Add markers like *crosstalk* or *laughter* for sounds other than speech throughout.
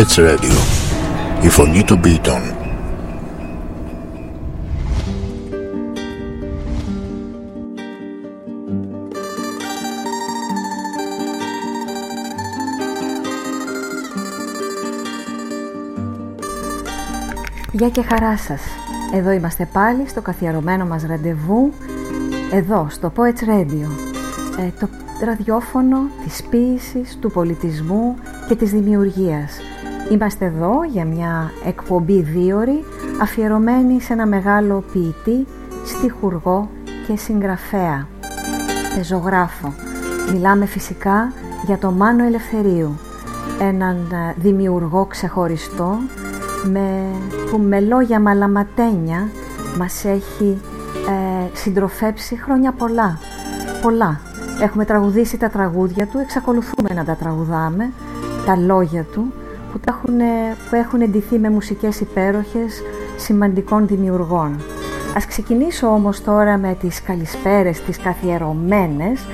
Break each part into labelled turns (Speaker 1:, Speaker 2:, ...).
Speaker 1: Poets Radio, η φωνή των ποιητών.
Speaker 2: Γεια και χαρά σας. Εδώ είμαστε πάλι στο καθιερωμένο μας ραντεβού, εδώ στο Poets Radio, ε, το ραδιόφωνο της ποίησης, του πολιτισμού και της δημιουργίας. Είμαστε εδώ για μια εκπομπή δίωρη αφιερωμένη σε ένα μεγάλο ποιητή, στιχουργό και συγγραφέα, πεζογράφο. Μιλάμε φυσικά για τον Μάνο Ελευθερίου, έναν ε, δημιουργό ξεχωριστό με, που με λόγια μαλαματένια μας έχει ε, συντροφέψει χρόνια πολλά. Πολλά. Έχουμε τραγουδήσει τα τραγούδια του, εξακολουθούμε να τα τραγουδάμε, τα λόγια του, που, τα έχουν, που έχουν εντυθεί με μουσικές υπέροχες σημαντικών δημιουργών. Ας ξεκινήσω όμως τώρα με τις καλησπέρες, τις καθιερωμένες.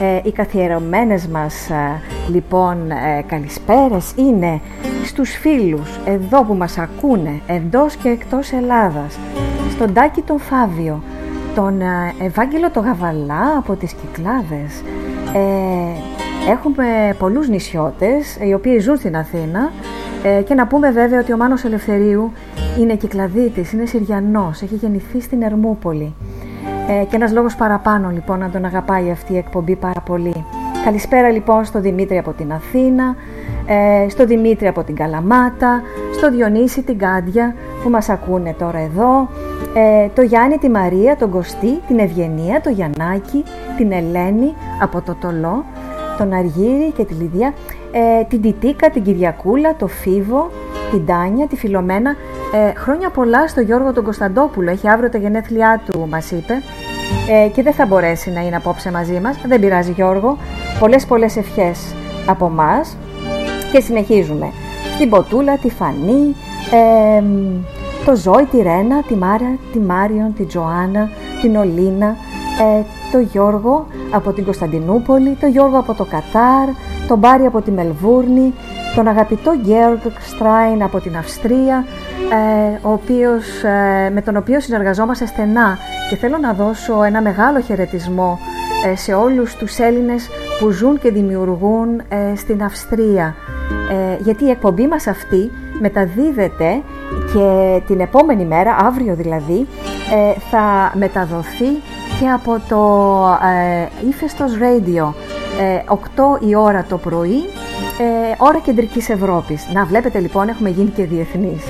Speaker 2: Ε, οι καθιερωμένες μας ε, λοιπόν ε, καλησπέρες είναι στους φίλους εδώ που μας ακούνε εντός και εκτός Ελλάδας, στον Τάκη τον Φάβιο, τον ε, Ευάγγελο το Γαβαλά από τις Κυκλάδες. Ε, έχουμε πολλούς νησιώτες οι οποίοι ζουν στην Αθήνα ε, και να πούμε βέβαια ότι ο Μάνος Ελευθερίου είναι Κυκλαδίτης, είναι Συριανός, έχει γεννηθεί στην Ερμούπολη. Ε, και ένας λόγος παραπάνω λοιπόν να τον αγαπάει αυτή η εκπομπή πάρα πολύ. Καλησπέρα λοιπόν στο Δημήτρη από την Αθήνα, ε, στο Δημήτρη από την Καλαμάτα, στο Διονύση την Κάντια που μας ακούνε τώρα εδώ, ε, το Γιάννη, τη Μαρία, τον Κωστή, την Ευγενία, το Γιαννάκη, την Ελένη από το Τολό, τον Αργύρη και τη Λιδία, ε, την Τιτίκα, την Κυριακούλα, το Φίβο, την Τάνια, τη Φιλομένα. Ε, χρόνια πολλά στο Γιώργο τον Κωνσταντόπουλο, έχει αύριο τα γενέθλιά του μας είπε ε, και δεν θα μπορέσει να είναι απόψε μαζί μας. Δεν πειράζει Γιώργο, πολλές πολλές ευχές από μας και συνεχίζουμε. Την Ποτούλα, τη Φανή, ε, το Ζώη, τη Ρένα, τη Μάρα, τη Μάριον, τη Τζοάννα, την Ολίνα, ε, το Γιώργο από την Κωνσταντινούπολη, το Γιώργο από το Κατάρ, τον Μπάρι από τη Μελβούρνη, τον αγαπητό Γκέργ Στράιν από την Αυστρία, ε, ο οποίος, ε, με τον οποίο συνεργαζόμαστε στενά και θέλω να δώσω ένα μεγάλο χαιρετισμό ε, σε όλους τους Έλληνες που ζουν και δημιουργούν στην Αυστρία. γιατί η εκπομπή μας αυτή μεταδίδεται και την επόμενη μέρα, αύριο δηλαδή, θα μεταδοθεί και από το Ηφαιστος Radio 8 η ώρα το πρωί ε, ώρα κεντρικής Ευρώπης. Να βλέπετε λοιπόν έχουμε γίνει και διεθνείς.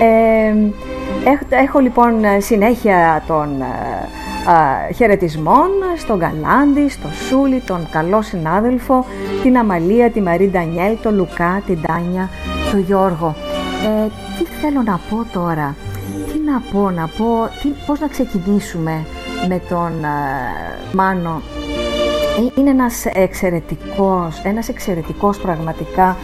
Speaker 2: Ε, έχω, λοιπόν συνέχεια των ε, χαιρετισμών στον Καλάντι, στο Σούλη, τον καλό συνάδελφο, την Αμαλία, τη Μαρή Ντανιέλ, τον Λουκά, την Τάνια, τον Γιώργο. Ε, τι θέλω να πω τώρα, τι να πω, να πω, τι, πώς να ξεκινήσουμε με τον ε, Μάνο ε, είναι ένας εξαιρετικός, ένας εξαιρετικός πραγματικά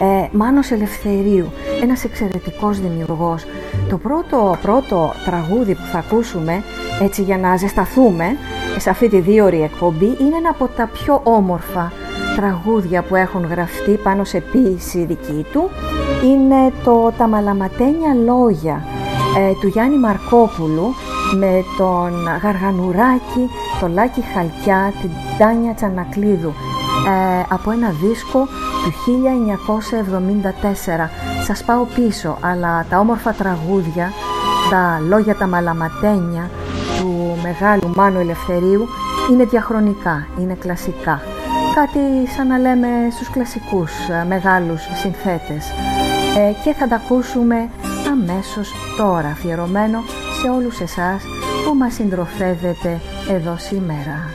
Speaker 2: ε, Μάνος Ελευθερίου, ένας εξαιρετικός δημιουργός. Το πρώτο, πρώτο τραγούδι που θα ακούσουμε, έτσι για να ζεσταθούμε σε αυτή τη δίωρη εκπομπή, είναι ένα από τα πιο όμορφα τραγούδια που έχουν γραφτεί πάνω σε ποίηση δική του. Είναι το «Τα μαλαματένια λόγια» ε, του Γιάννη Μαρκόπουλου με τον Γαργανουράκη, το Λάκη Χαλκιά, την Τάνια Τσανακλίδου ε, από ένα δίσκο του 1974. Σας πάω πίσω, αλλά τα όμορφα τραγούδια, τα λόγια τα μαλαματένια του μεγάλου Μάνου Ελευθερίου είναι διαχρονικά, είναι κλασικά. Κάτι σαν να λέμε στους κλασικούς ε, μεγάλους συνθέτες. Ε, και θα τα ακούσουμε αμέσως τώρα, αφιερωμένο σε όλους εσάς που μας συντροφεύετε εδώ σήμερα.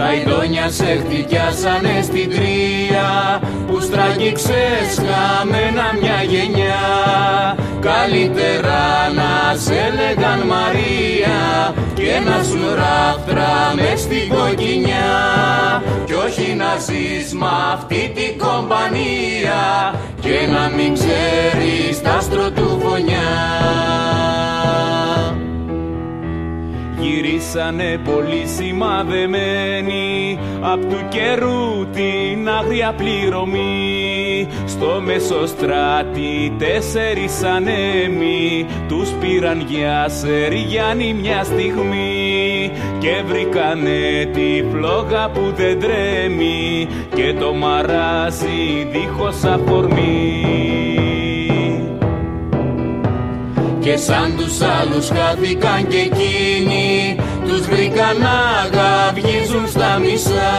Speaker 3: τα ειδόνια σε χτυπιάσανε στην τρία που στραγγίξες χαμένα μια γενιά. Καλύτερα να σε λέγαν Μαρία και να σου ράφτρα μες στην κοκκινιά κι όχι να ζεις μ' αυτή την κομπανία και να μην ξέρεις τα άστρο του φωνιά γυρίσανε πολύ σημαδεμένοι. Απ' του καιρού την άγρια πληρωμή. Στο μεσοστράτη τέσσερις ανέμοι τους πήραν για Σεριάννη μια στιγμή. Και βρήκανε τη φλόγα που δεν τρέμει. Και το μαράζι δίχως αφορμή και σαν τους άλλους χάθηκαν και εκείνοι τους βρήκαν να γαυγίζουν στα μισά.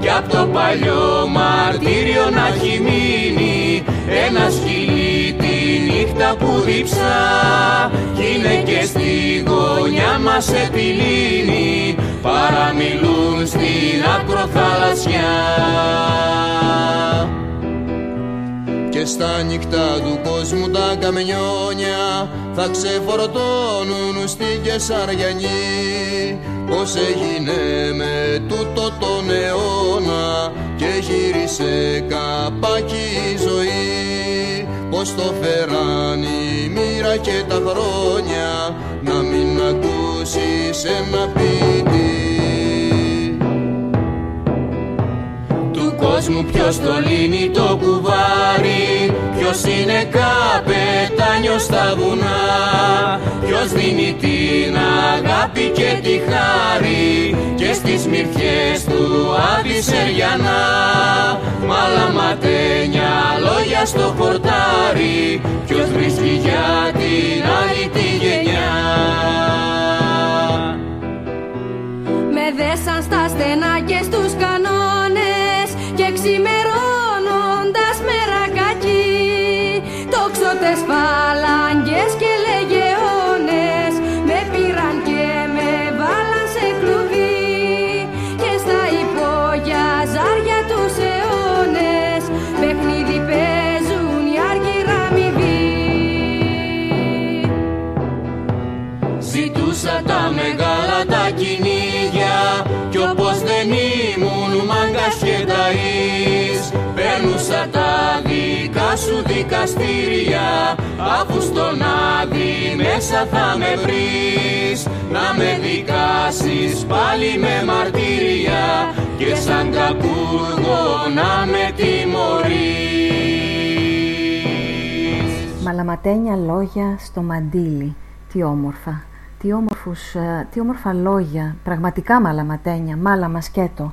Speaker 3: Κι απ' το παλιό μαρτύριο να έχει μείνει ένα σκυλί τη νύχτα που διψά κι είναι και στη γωνιά μας επιλύνει παραμιλούν στην ακροθαλασσιά και στα νύχτα του κόσμου τα καμιόνια θα ξεφορτώνουν στην Κεσαριανή πως έγινε με τούτο τον αιώνα και γύρισε καπάκι η ζωή. Πως το φέραν η μοίρα και τα χρόνια να μην ακούσεις ένα πίτι κόσμου ποιος το λύνει το κουβάρι Ποιος είναι καπετάνιος στα βουνά Ποιος δίνει την αγάπη και τη χάρη Και στις μυρφιές του Αντισεριανά Μαλαματένια λόγια στο χορτάρι Ποιος βρίσκει για την άλλη τη γενιά.
Speaker 4: Με δέσαν στα στενά και στους κανόνες και
Speaker 3: τα δικά σου δικαστήρια Αφού στον άδει μέσα θα με βρεις. Να με δικάσεις πάλι με μαρτύρια Και σαν κακούργο να με τιμωρείς.
Speaker 2: Μαλαματένια λόγια στο μαντίλι, τι όμορφα. Τι, όμορφους, ε, τι όμορφα λόγια, πραγματικά μαλαματένια, μάλαμα σκέτο.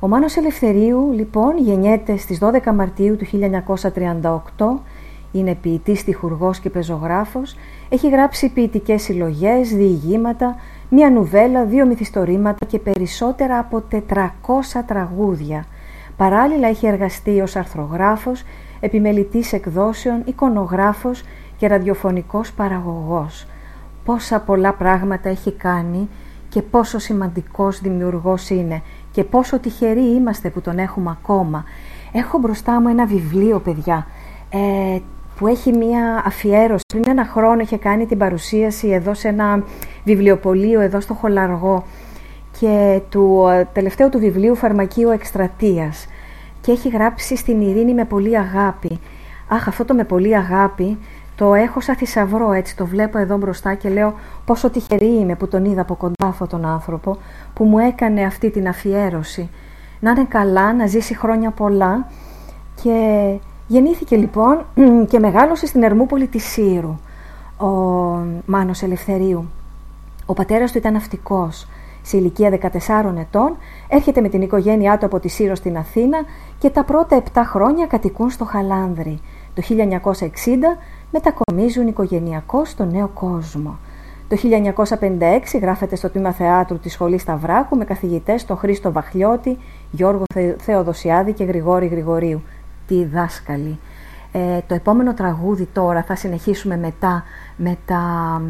Speaker 2: Ο Μάνος Ελευθερίου λοιπόν γεννιέται στις 12 Μαρτίου του 1938, είναι ποιητής, τυχουργός και πεζογράφος, έχει γράψει ποιητικές συλλογές, διηγήματα, μία νουβέλα, δύο μυθιστορήματα και περισσότερα από 400 τραγούδια. Παράλληλα έχει εργαστεί ως αρθρογράφος, επιμελητής εκδόσεων, εικονογράφος και ραδιοφωνικός παραγωγός. Πόσα πολλά πράγματα έχει κάνει και πόσο σημαντικός δημιουργός είναι και πόσο τυχεροί είμαστε που τον έχουμε ακόμα. Έχω μπροστά μου ένα βιβλίο, παιδιά, ε, που έχει μία αφιέρωση. Πριν ένα χρόνο είχε κάνει την παρουσίαση εδώ σε ένα βιβλιοπωλείο εδώ στο Χολαργό και του ε, τελευταίου του βιβλίου Φαρμακείο Εκστρατείας και έχει γράψει στην Ειρήνη με πολύ αγάπη. Αχ, αυτό το με πολύ αγάπη το έχω σαν θησαυρό έτσι, το βλέπω εδώ μπροστά και λέω πόσο τυχερή είμαι που τον είδα από κοντά αυτόν τον άνθρωπο που μου έκανε αυτή την αφιέρωση. Να είναι καλά, να ζήσει χρόνια πολλά και γεννήθηκε λοιπόν *clears throat* και μεγάλωσε στην Ερμούπολη της Σύρου ο Μάνος Ελευθερίου. Ο πατέρας του ήταν ναυτικός.
Speaker 5: σε ηλικία 14 ετών, έρχεται με την οικογένειά του από τη Σύρο στην Αθήνα και τα πρώτα 7 χρόνια κατοικούν στο Χαλάνδρη. Το 1960 μετακομίζουν οικογενειακό στο νέο κόσμο. Το 1956 γράφεται στο τμήμα θεάτρου της Σχολής Σταυράκου με καθηγητές τον Χρήστο Βαχλιώτη, Γιώργο Θεοδοσιάδη και Γρηγόρη Γρηγορίου. Τι δάσκαλοι. Ε, το επόμενο τραγούδι τώρα θα συνεχίσουμε μετά με τα,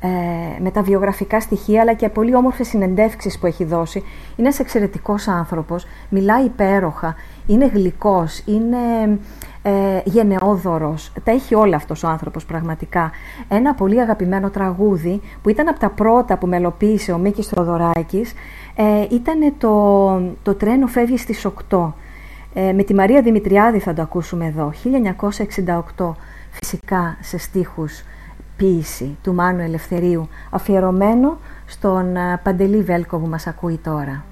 Speaker 5: ε, με τα βιογραφικά στοιχεία αλλά και πολύ όμορφες συνεντεύξεις που έχει δώσει. Είναι ένας εξαιρετικός άνθρωπος, μιλάει υπέροχα, είναι γλυκός, είναι ε, γενναιόδωρος. Τα έχει όλα αυτός ο άνθρωπος πραγματικά. Ένα πολύ αγαπημένο τραγούδι που ήταν από τα πρώτα που μελοποίησε ο Μίκης Θοδωράκης ε, ήταν το, το «Τρένο φεύγει στις 8». Ε, με τη Μαρία Δημητριάδη θα το ακούσουμε εδώ, 1968, φυσικά σε στίχους ποίηση του Μάνου Ελευθερίου, αφιερωμένο στον ε, Παντελή Βέλκο που μας ακούει τώρα.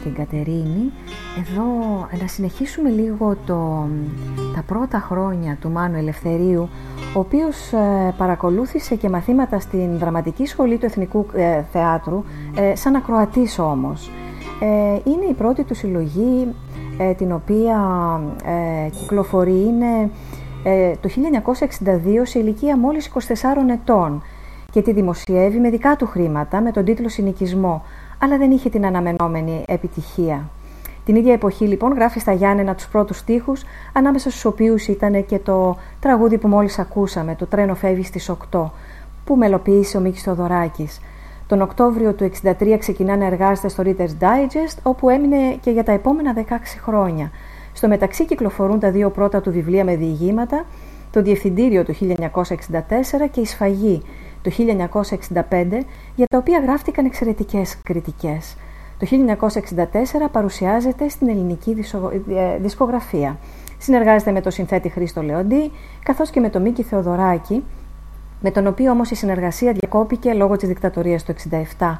Speaker 2: Στην Κατερίνη. Εδώ να συνεχίσουμε λίγο το, τα πρώτα χρόνια του Μάνου Ελευθερίου, ο οποίος ε, παρακολούθησε και μαθήματα στην Δραματική Σχολή του Εθνικού ε, Θεάτρου, ε, σαν ακροατής όμως. είναι η πρώτη του συλλογή την οποία κυκλοφορεί, είναι το 1962 σε ηλικία μόλις 24 ετών και τη δημοσιεύει με δικά του χρήματα με τον τίτλο «Συνοικισμό», αλλά δεν είχε την αναμενόμενη επιτυχία. Την ίδια εποχή λοιπόν γράφει στα Γιάννενα τους πρώτους στίχους, ανάμεσα στους οποίους ήταν και το τραγούδι που μόλις ακούσαμε, το «Τρένο φεύγει στις 8», που μελοποίησε ο Μίκης Θοδωράκης. Τον Οκτώβριο του 1963 ξεκινά να εργάζεται στο Reader's Digest, όπου έμεινε και για τα επόμενα 16 χρόνια. Στο μεταξύ κυκλοφορούν τα δύο πρώτα του βιβλία με διηγήματα, το Διευθυντήριο του 1964 και η Σφαγή το 1965, για τα οποία γράφτηκαν εξαιρετικές κριτικές. Το 1964 παρουσιάζεται στην ελληνική ε, δισκογραφία. Συνεργάζεται με τον συνθέτη Χρήστο Λεοντή, καθώς και με τον Μίκη Θεοδωράκη, με τον οποίο όμως η συνεργασία διακόπηκε λόγω της δικτατορίας του 1967.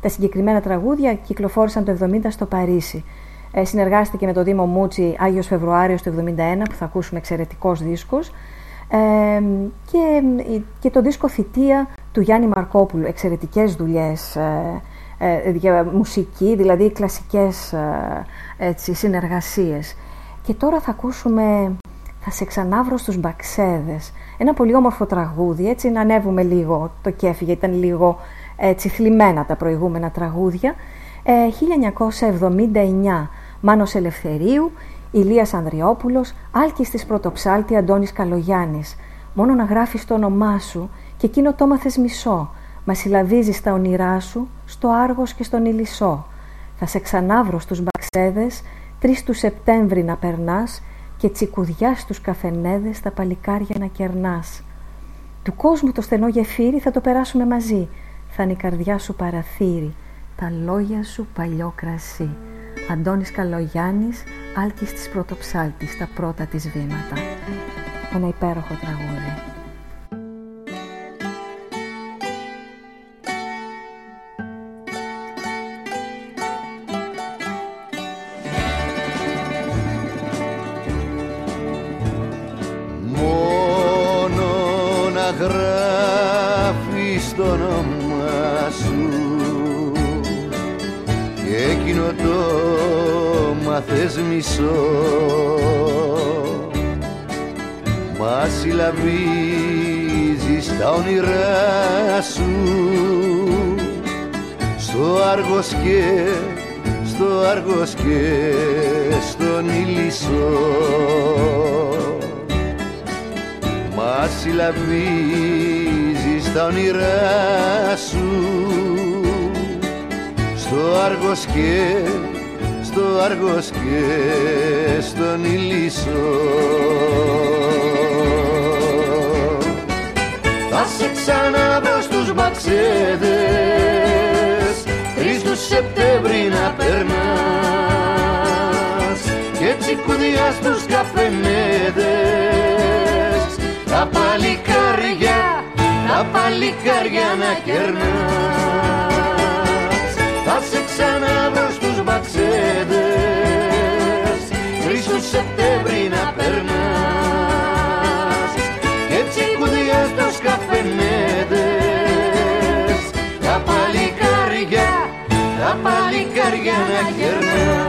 Speaker 2: Τα συγκεκριμένα τραγούδια κυκλοφόρησαν το 1970 στο Παρίσι. Ε, συνεργάστηκε με τον Δήμο Μούτσι Άγιος Φεβρουάριος του 1971 που θα ακούσουμε εξαιρετικός δίσκος και, και το δίσκο «Θητεία» του Γιάννη Μαρκόπουλου, εξαιρετικές δουλειές ε, ε, για μουσική, δηλαδή κλασικές ε, έτσι, συνεργασίες. Και τώρα θα ακούσουμε «Θα σε ξανάβρω στους Μπαξέδες», ένα πολύ όμορφο τραγούδι, έτσι να ανέβουμε λίγο το κέφι, γιατί ήταν λίγο έτσι θλιμμένα τα προηγούμενα τραγούδια. 1979, Μάνος Ελευθερίου, Ηλίας Ανδριόπουλος, άλκης της πρωτοψάλτη Αντώνης Καλογιάννης. Μόνο να γράφεις το όνομά σου και εκείνο το μάθες μισό. Μα συλλαβίζεις στα όνειρά σου, στο Άργος και στον Ηλισσό. Θα σε ξανάβρω στους μπαξέδες, τρεις του Σεπτέμβρη να περνάς και τσικουδιά στους καφενέδες τα παλικάρια να κερνάς. Του κόσμου το στενό γεφύρι θα το περάσουμε μαζί. Θα είναι η καρδιά σου παραθύρι, τα λόγια σου παλιό κρασί. Αντώνης Καλογιάννης, άλκης της πρωτοψάλτης, τα πρώτα της βήματα. Ένα υπέροχο τραγούδι.
Speaker 6: Μόνο να γράφεις το όνομα το μάθες μισό. Μα συλλαβίζεις τα όνειρά σου στο Άργος και στο Άργος και στον Ηλισσό Μα συλλαβίζεις τα όνειρά σου στο Άργος και στο Άργος και στον Ηλισσό Θα σε ξαναβρω στους μπαξέδες τρεις τους Σεπτέμβρη να περνάς. Και τσικουδιά στους καφενέδες τα παλικάρια, τα παλικάρια να κερνάς θα σε ξαναβρω στους Μαξέδες τρεις του Σεπτέμβρη να περνάς. Και έτσι κουδιά στους καφενέδες τα παλικάρια, τα παλικάρια να γερνάς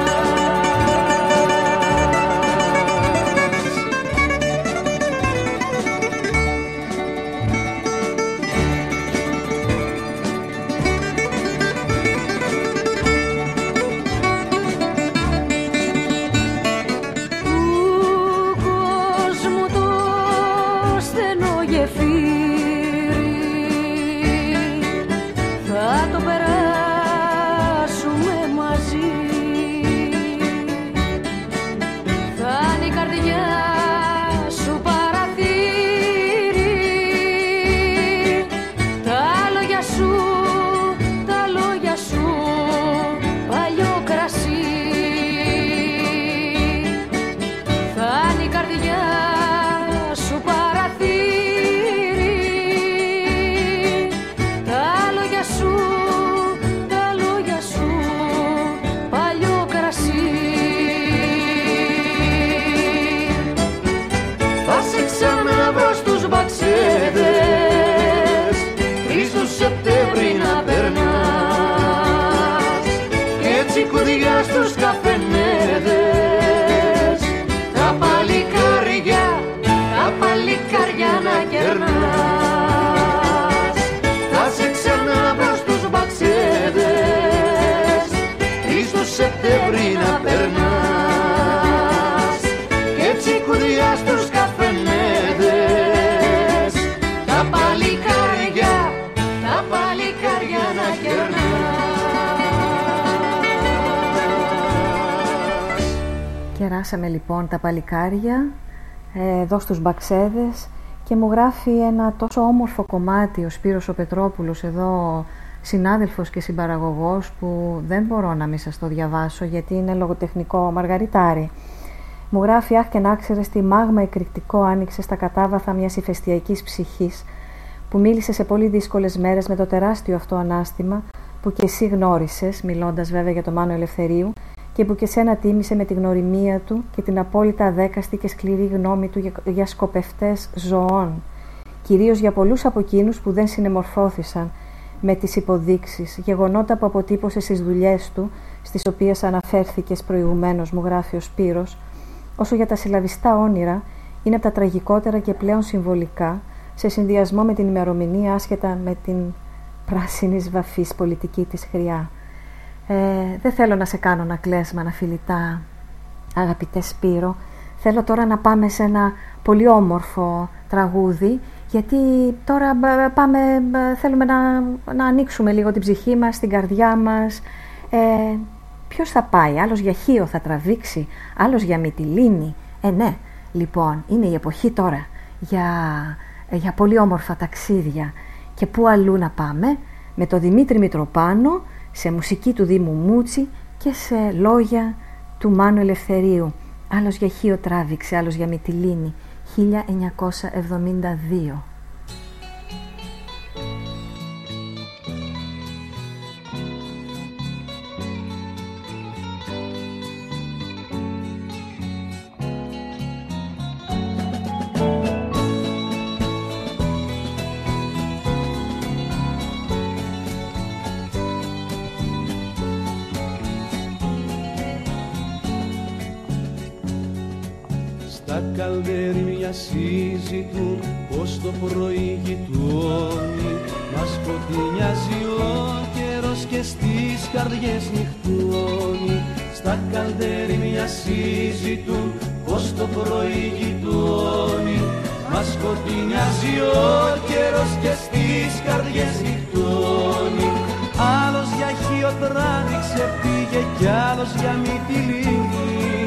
Speaker 2: Κεράσαμε λοιπόν τα παλικάρια ε, εδώ στους Μπαξέδες και μου γράφει ένα τόσο όμορφο κομμάτι ο Σπύρος ο Πετρόπουλος εδώ συνάδελφος και συμπαραγωγός που δεν μπορώ να μην σας το διαβάσω γιατί είναι λογοτεχνικό μαργαριτάρι. Μου γράφει «Αχ και να ξέρεις τι μάγμα εκρηκτικό άνοιξε στα κατάβαθα μιας ηφαιστειακής ψυχής που μίλησε σε πολύ δύσκολες μέρες με το τεράστιο αυτό ανάστημα που και εσύ γνώρισες, μιλώντας βέβαια για το Μάνο Ελευθερίου και που και σένα τίμησε με τη γνωριμία του και την απόλυτα αδέκαστη και σκληρή γνώμη του για σκοπευτές ζωών, κυρίως για πολλούς από εκείνους που δεν συνεμορφώθησαν με τις υποδείξεις, γεγονότα που αποτύπωσε στις δουλειές του, στις οποίες αναφέρθηκες προηγουμένως, μου γράφει ο Σπύρος, όσο για τα συλλαβιστά όνειρα, είναι από τα τραγικότερα και πλέον συμβολικά, σε συνδυασμό με την ημερομηνία άσχετα με την πράσινη βαφής πολιτική της χρειά. Ε, δεν θέλω να σε κάνω να κλέσμα, να φιλητά, αγαπητέ Σπύρο. Θέλω τώρα να πάμε σε ένα πολύ όμορφο τραγούδι, γιατί τώρα πάμε, θέλουμε να, να ανοίξουμε λίγο την ψυχή μας, την καρδιά μας. Ε, ποιος θα πάει, άλλος για Χίο θα τραβήξει, άλλος για Μυτιλίνη. Ε, ναι, λοιπόν, είναι η εποχή τώρα για, για πολύ όμορφα ταξίδια. Και πού αλλού να πάμε, με το Δημήτρη Μητροπάνο, σε μουσική του Δήμου Μούτσι και σε λόγια του Μάνου Ελευθερίου. Άλλος για Χίο τράβηξε, άλλος για Μυτιλίνη. 1972.
Speaker 7: Καλδέρια συζητούν πως το πρωί γειτόνι Μας σκοτεινιάζει ο καιρός και στις καρδιές νυχτώνει. Στα καλδέρια συζητούν πως το πρωί γειτόνι Μας σκοτεινιάζει ο καιρός και στις καρδιές νυχτώνει. Άλλος για χείο τράβηξε πήγε κι άλλος για μυτιλίνη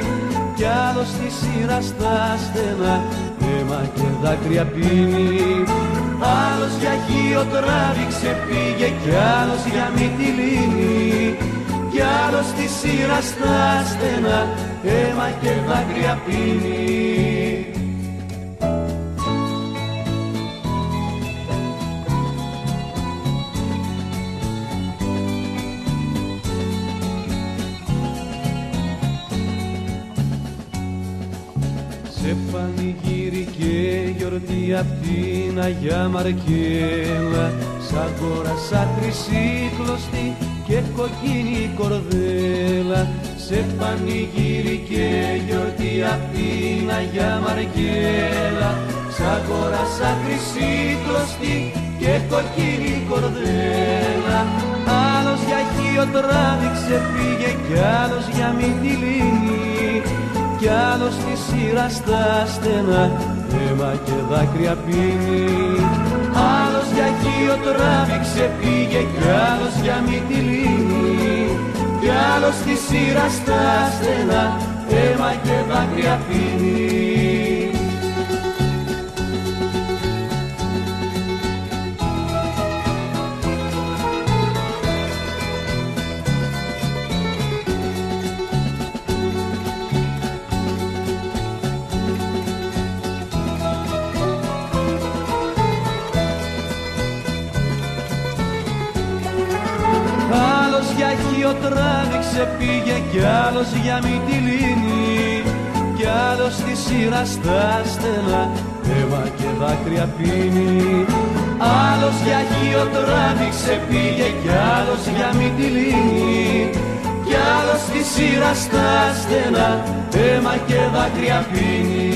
Speaker 7: κι άλλο στη σειρά στα στενά. Αίμα και δάκρυα πίνει. Άλλος για γιο τράβηξε πήγε κι άλλος για μυτιλίνη κι άλλος στη σειρά στα στενά. Αίμα και δάκρυα πίνει γιορτή απ' την Αγιά Μαρκέλα. Σαν σαν τρισύκλωστη και κοκκίνη κορδέλα. Σε πανηγύρι και γιορτή απ' την Αγιά Μαρκέλα. Σαν σαν τρισύκλωστη και κοκκίνη κορδέλα. Άλλος για χείο τράβηξε πήγε κι άλλος για μυτιλίνη κι άλλος στη σειρά στα στενά αίμα και δάκρυα πίνει. Άλλος για χείο τράβηξε πήγε κι άλλος για μυτιλίνη κι άλλος στη σειρά στα στενά αίμα και δάκρυα πίνει τράβηξε πήγε κι άλλος για Μυτιλίνη κι άλλος στη σειρά στα στενά αίμα και δάκρυα πίνει. Άλλος για Αγίο τράβηξε πήγε κι άλλος για Μυτιλίνη κι άλλος στη σειρά στα στενά αίμα και δάκρυα πίνει.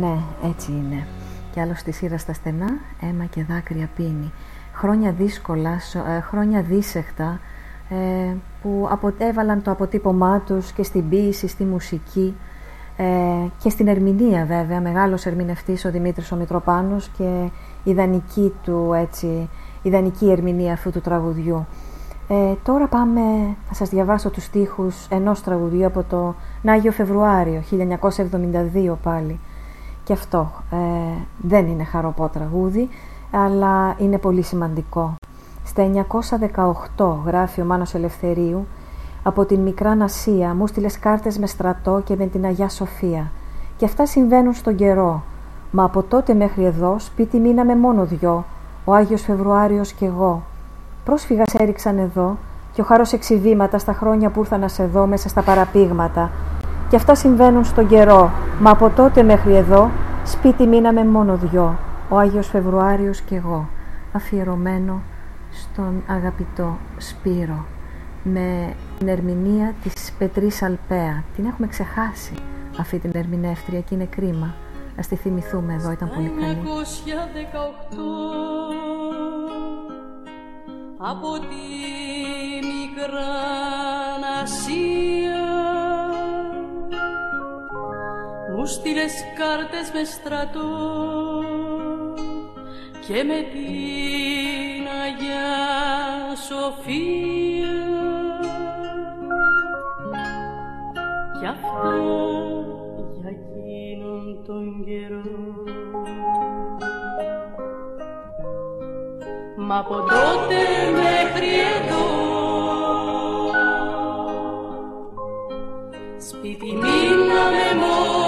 Speaker 2: Ναι, έτσι είναι. Κι άλλος στη σειρά στα στενά, αίμα και δάκρυα πίνει χρόνια δύσκολα, ε, χρόνια δίσεχτα ε, που έβαλαν το αποτύπωμά τους και στην ποίηση, στη μουσική ε, και στην ερμηνεία βέβαια, μεγάλος ερμηνευτής ο Δημήτρης ο Μητροπάνος και ιδανική του έτσι, ιδανική ερμηνεία αυτού του τραγουδιού. Ε, τώρα πάμε, θα σας διαβάσω τους στίχους ενός τραγουδιού από το Νάγιο Φεβρουάριο, 1972 πάλι. Και αυτό ε, δεν είναι χαροπό τραγούδι, αλλά είναι πολύ σημαντικό. Στα 918 γράφει ο Μάνος Ελευθερίου «Από την μικρά Νασία μου στείλες κάρτες με στρατό και με την Αγιά Σοφία και αυτά συμβαίνουν στον καιρό. Μα από τότε μέχρι εδώ σπίτι μείναμε μόνο δυο, ο Άγιος Φεβρουάριος και εγώ. Πρόσφυγας έριξαν εδώ και ο χαρός εξιβήματα στα χρόνια που ήρθα να σε δω μέσα στα παραπήγματα. Και αυτά συμβαίνουν στον καιρό, μα από τότε μέχρι εδώ σπίτι μείναμε μόνο δυο, ο Άγιος Φεβρουάριος και εγώ. Αφιερωμένο στον αγαπητό Σπύρο με την ερμηνεία της Πετρής Αλπέα. Την έχουμε ξεχάσει αυτή την ερμηνεύτρια και είναι κρίμα. Ας τη θυμηθούμε εδώ, ήταν πολύ καλή.
Speaker 8: από τη μικρά Ασία μου στείλες κάρτες με στρατό και με την Αγιά Σοφία. Κι αυτά για εκείνον τον καιρό. Μα από τότε μέχρι εδώ σπίτι μείναμε μόνο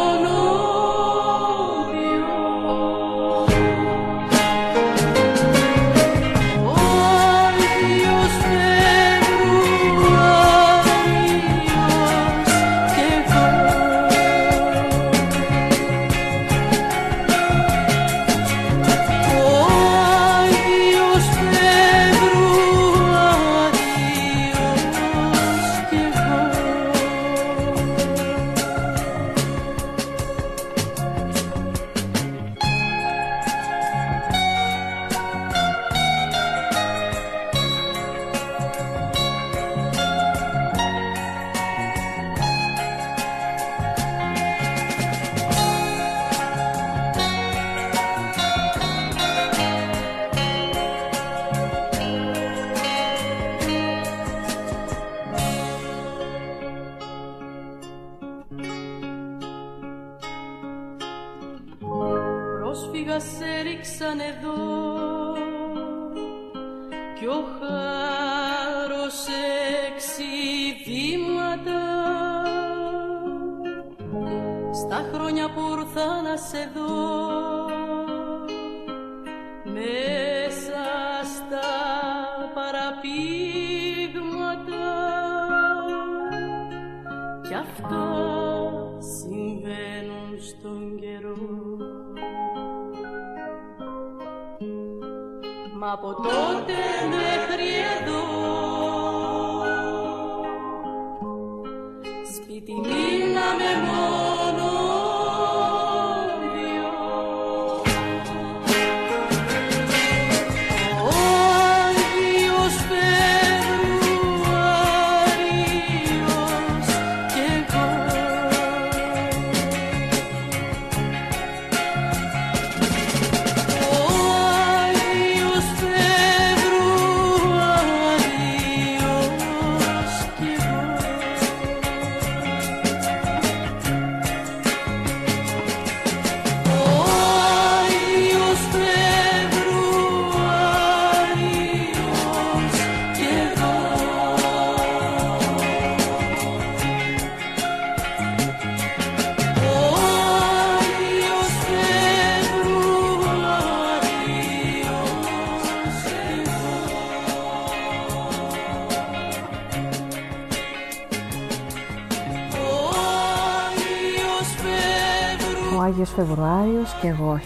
Speaker 2: και εγώ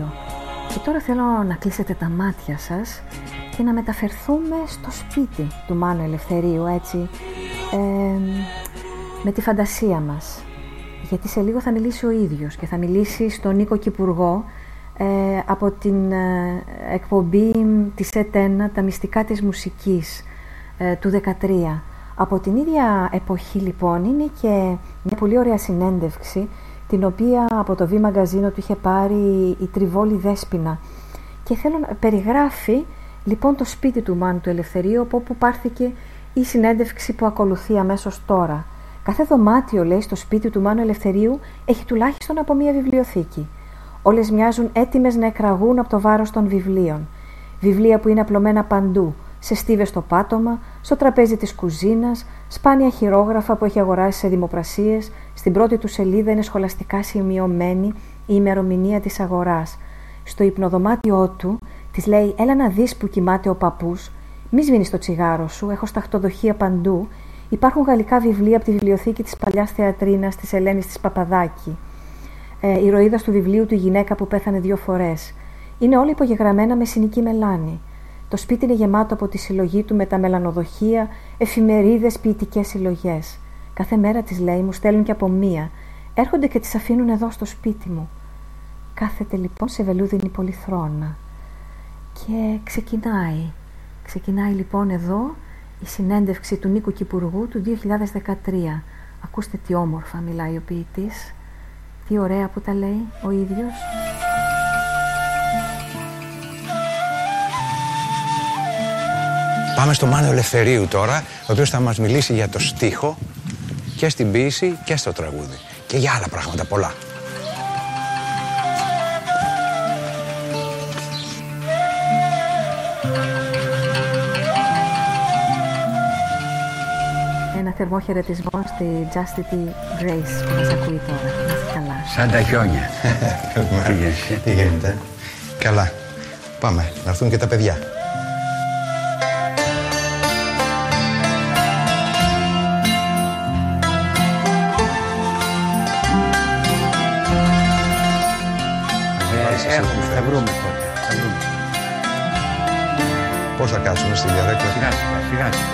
Speaker 2: 1972 και τώρα θέλω να κλείσετε τα μάτια σας και να μεταφερθούμε στο σπίτι του Μάνου Ελευθερίου έτσι με τη φαντασία μας. Γιατί σε λίγο θα μιλήσει ο ίδιος και θα μιλήσει στον Νίκο Κυπουργό ε, από την ε, εκπομπή της ΕΤΕΝΑ «Τα μυστικά της μουσικής» ε, του 13 από την ίδια εποχή λοιπόν είναι και μια πολύ ωραία συνέντευξη την οποία από το V Μαγκαζίνο του είχε πάρει η Τριβόλη Δέσποινα και θέλω να περιγράφει Λοιπόν το σπίτι του Μάνου του Ελευθερίου από όπου πάρθηκε η συνέντευξη που ακολουθεί αμέσως τώρα. Κάθε δωμάτιο, λέει, στο σπίτι του Μάνου Ελευθερίου έχει τουλάχιστον από μία βιβλιοθήκη. Όλες μοιάζουν έτοιμες να εκραγούν από το βάρος των βιβλίων. Βιβλία που είναι απλωμένα παντού, σε στίβες στο πάτωμα, στο τραπέζι της κουζίνας, σπάνια χειρόγραφα που έχει αγοράσει σε δημοπρασίες, στην πρώτη του σελίδα είναι σχολαστικά σημειωμένη η ημερομηνία της αγοράς. Στο υπνοδωμάτιό του της λέει «Έλα να δεις που κοιμάται ο παππούς, μη σβήνεις το τσιγάρο σου, έχω σταχτοδοχεία παντού, υπάρχουν γαλλικά βιβλία από τη βιβλιοθήκη της παλιάς θεατρίνας της Ελένης της Παπαδάκη, ε, ηρωίδα του βιβλίου του γυναίκα που πέθανε δύο φορές. Είναι όλα υπογεγραμμένα με συνική μελάνη. Το σπίτι είναι γεμάτο από τη συλλογή του με τα μελανοδοχεία, εφημερίδες, ποιητικές συλλογές. Κάθε μέρα τη λέει μου στέλνουν και από μία. Έρχονται και τις αφήνουν εδώ στο σπίτι μου. Κάθεται λοιπόν σε βελούδινη πολυθρόνα. Και ξεκινάει. Ξεκινάει λοιπόν εδώ η συνέντευξη του Νίκου Κυπουργού του 2013. Ακούστε τι όμορφα μιλάει ο ποιητής. Τι ωραία που τα λέει ο ίδιος.
Speaker 9: Πάμε στο Μάνο Ελευθερίου τώρα, ο οποίος θα μας μιλήσει για το στίχο και στην ποίηση και στο τραγούδι. Και για άλλα πράγματα πολλά.
Speaker 2: Ένα θερμό χαιρετισμό στη Justity Grace που μας ακούει τώρα. Να είστε καλά.
Speaker 10: Σαν τα χιόνια. *laughs*
Speaker 9: Τι γίνεται; Καλά. Πάμε, να έρθουν και τα παιδιά.
Speaker 10: Θα
Speaker 9: κάτσουμε στη διαδέκτα.
Speaker 10: Σιγά σιγά, σιγά σιγά.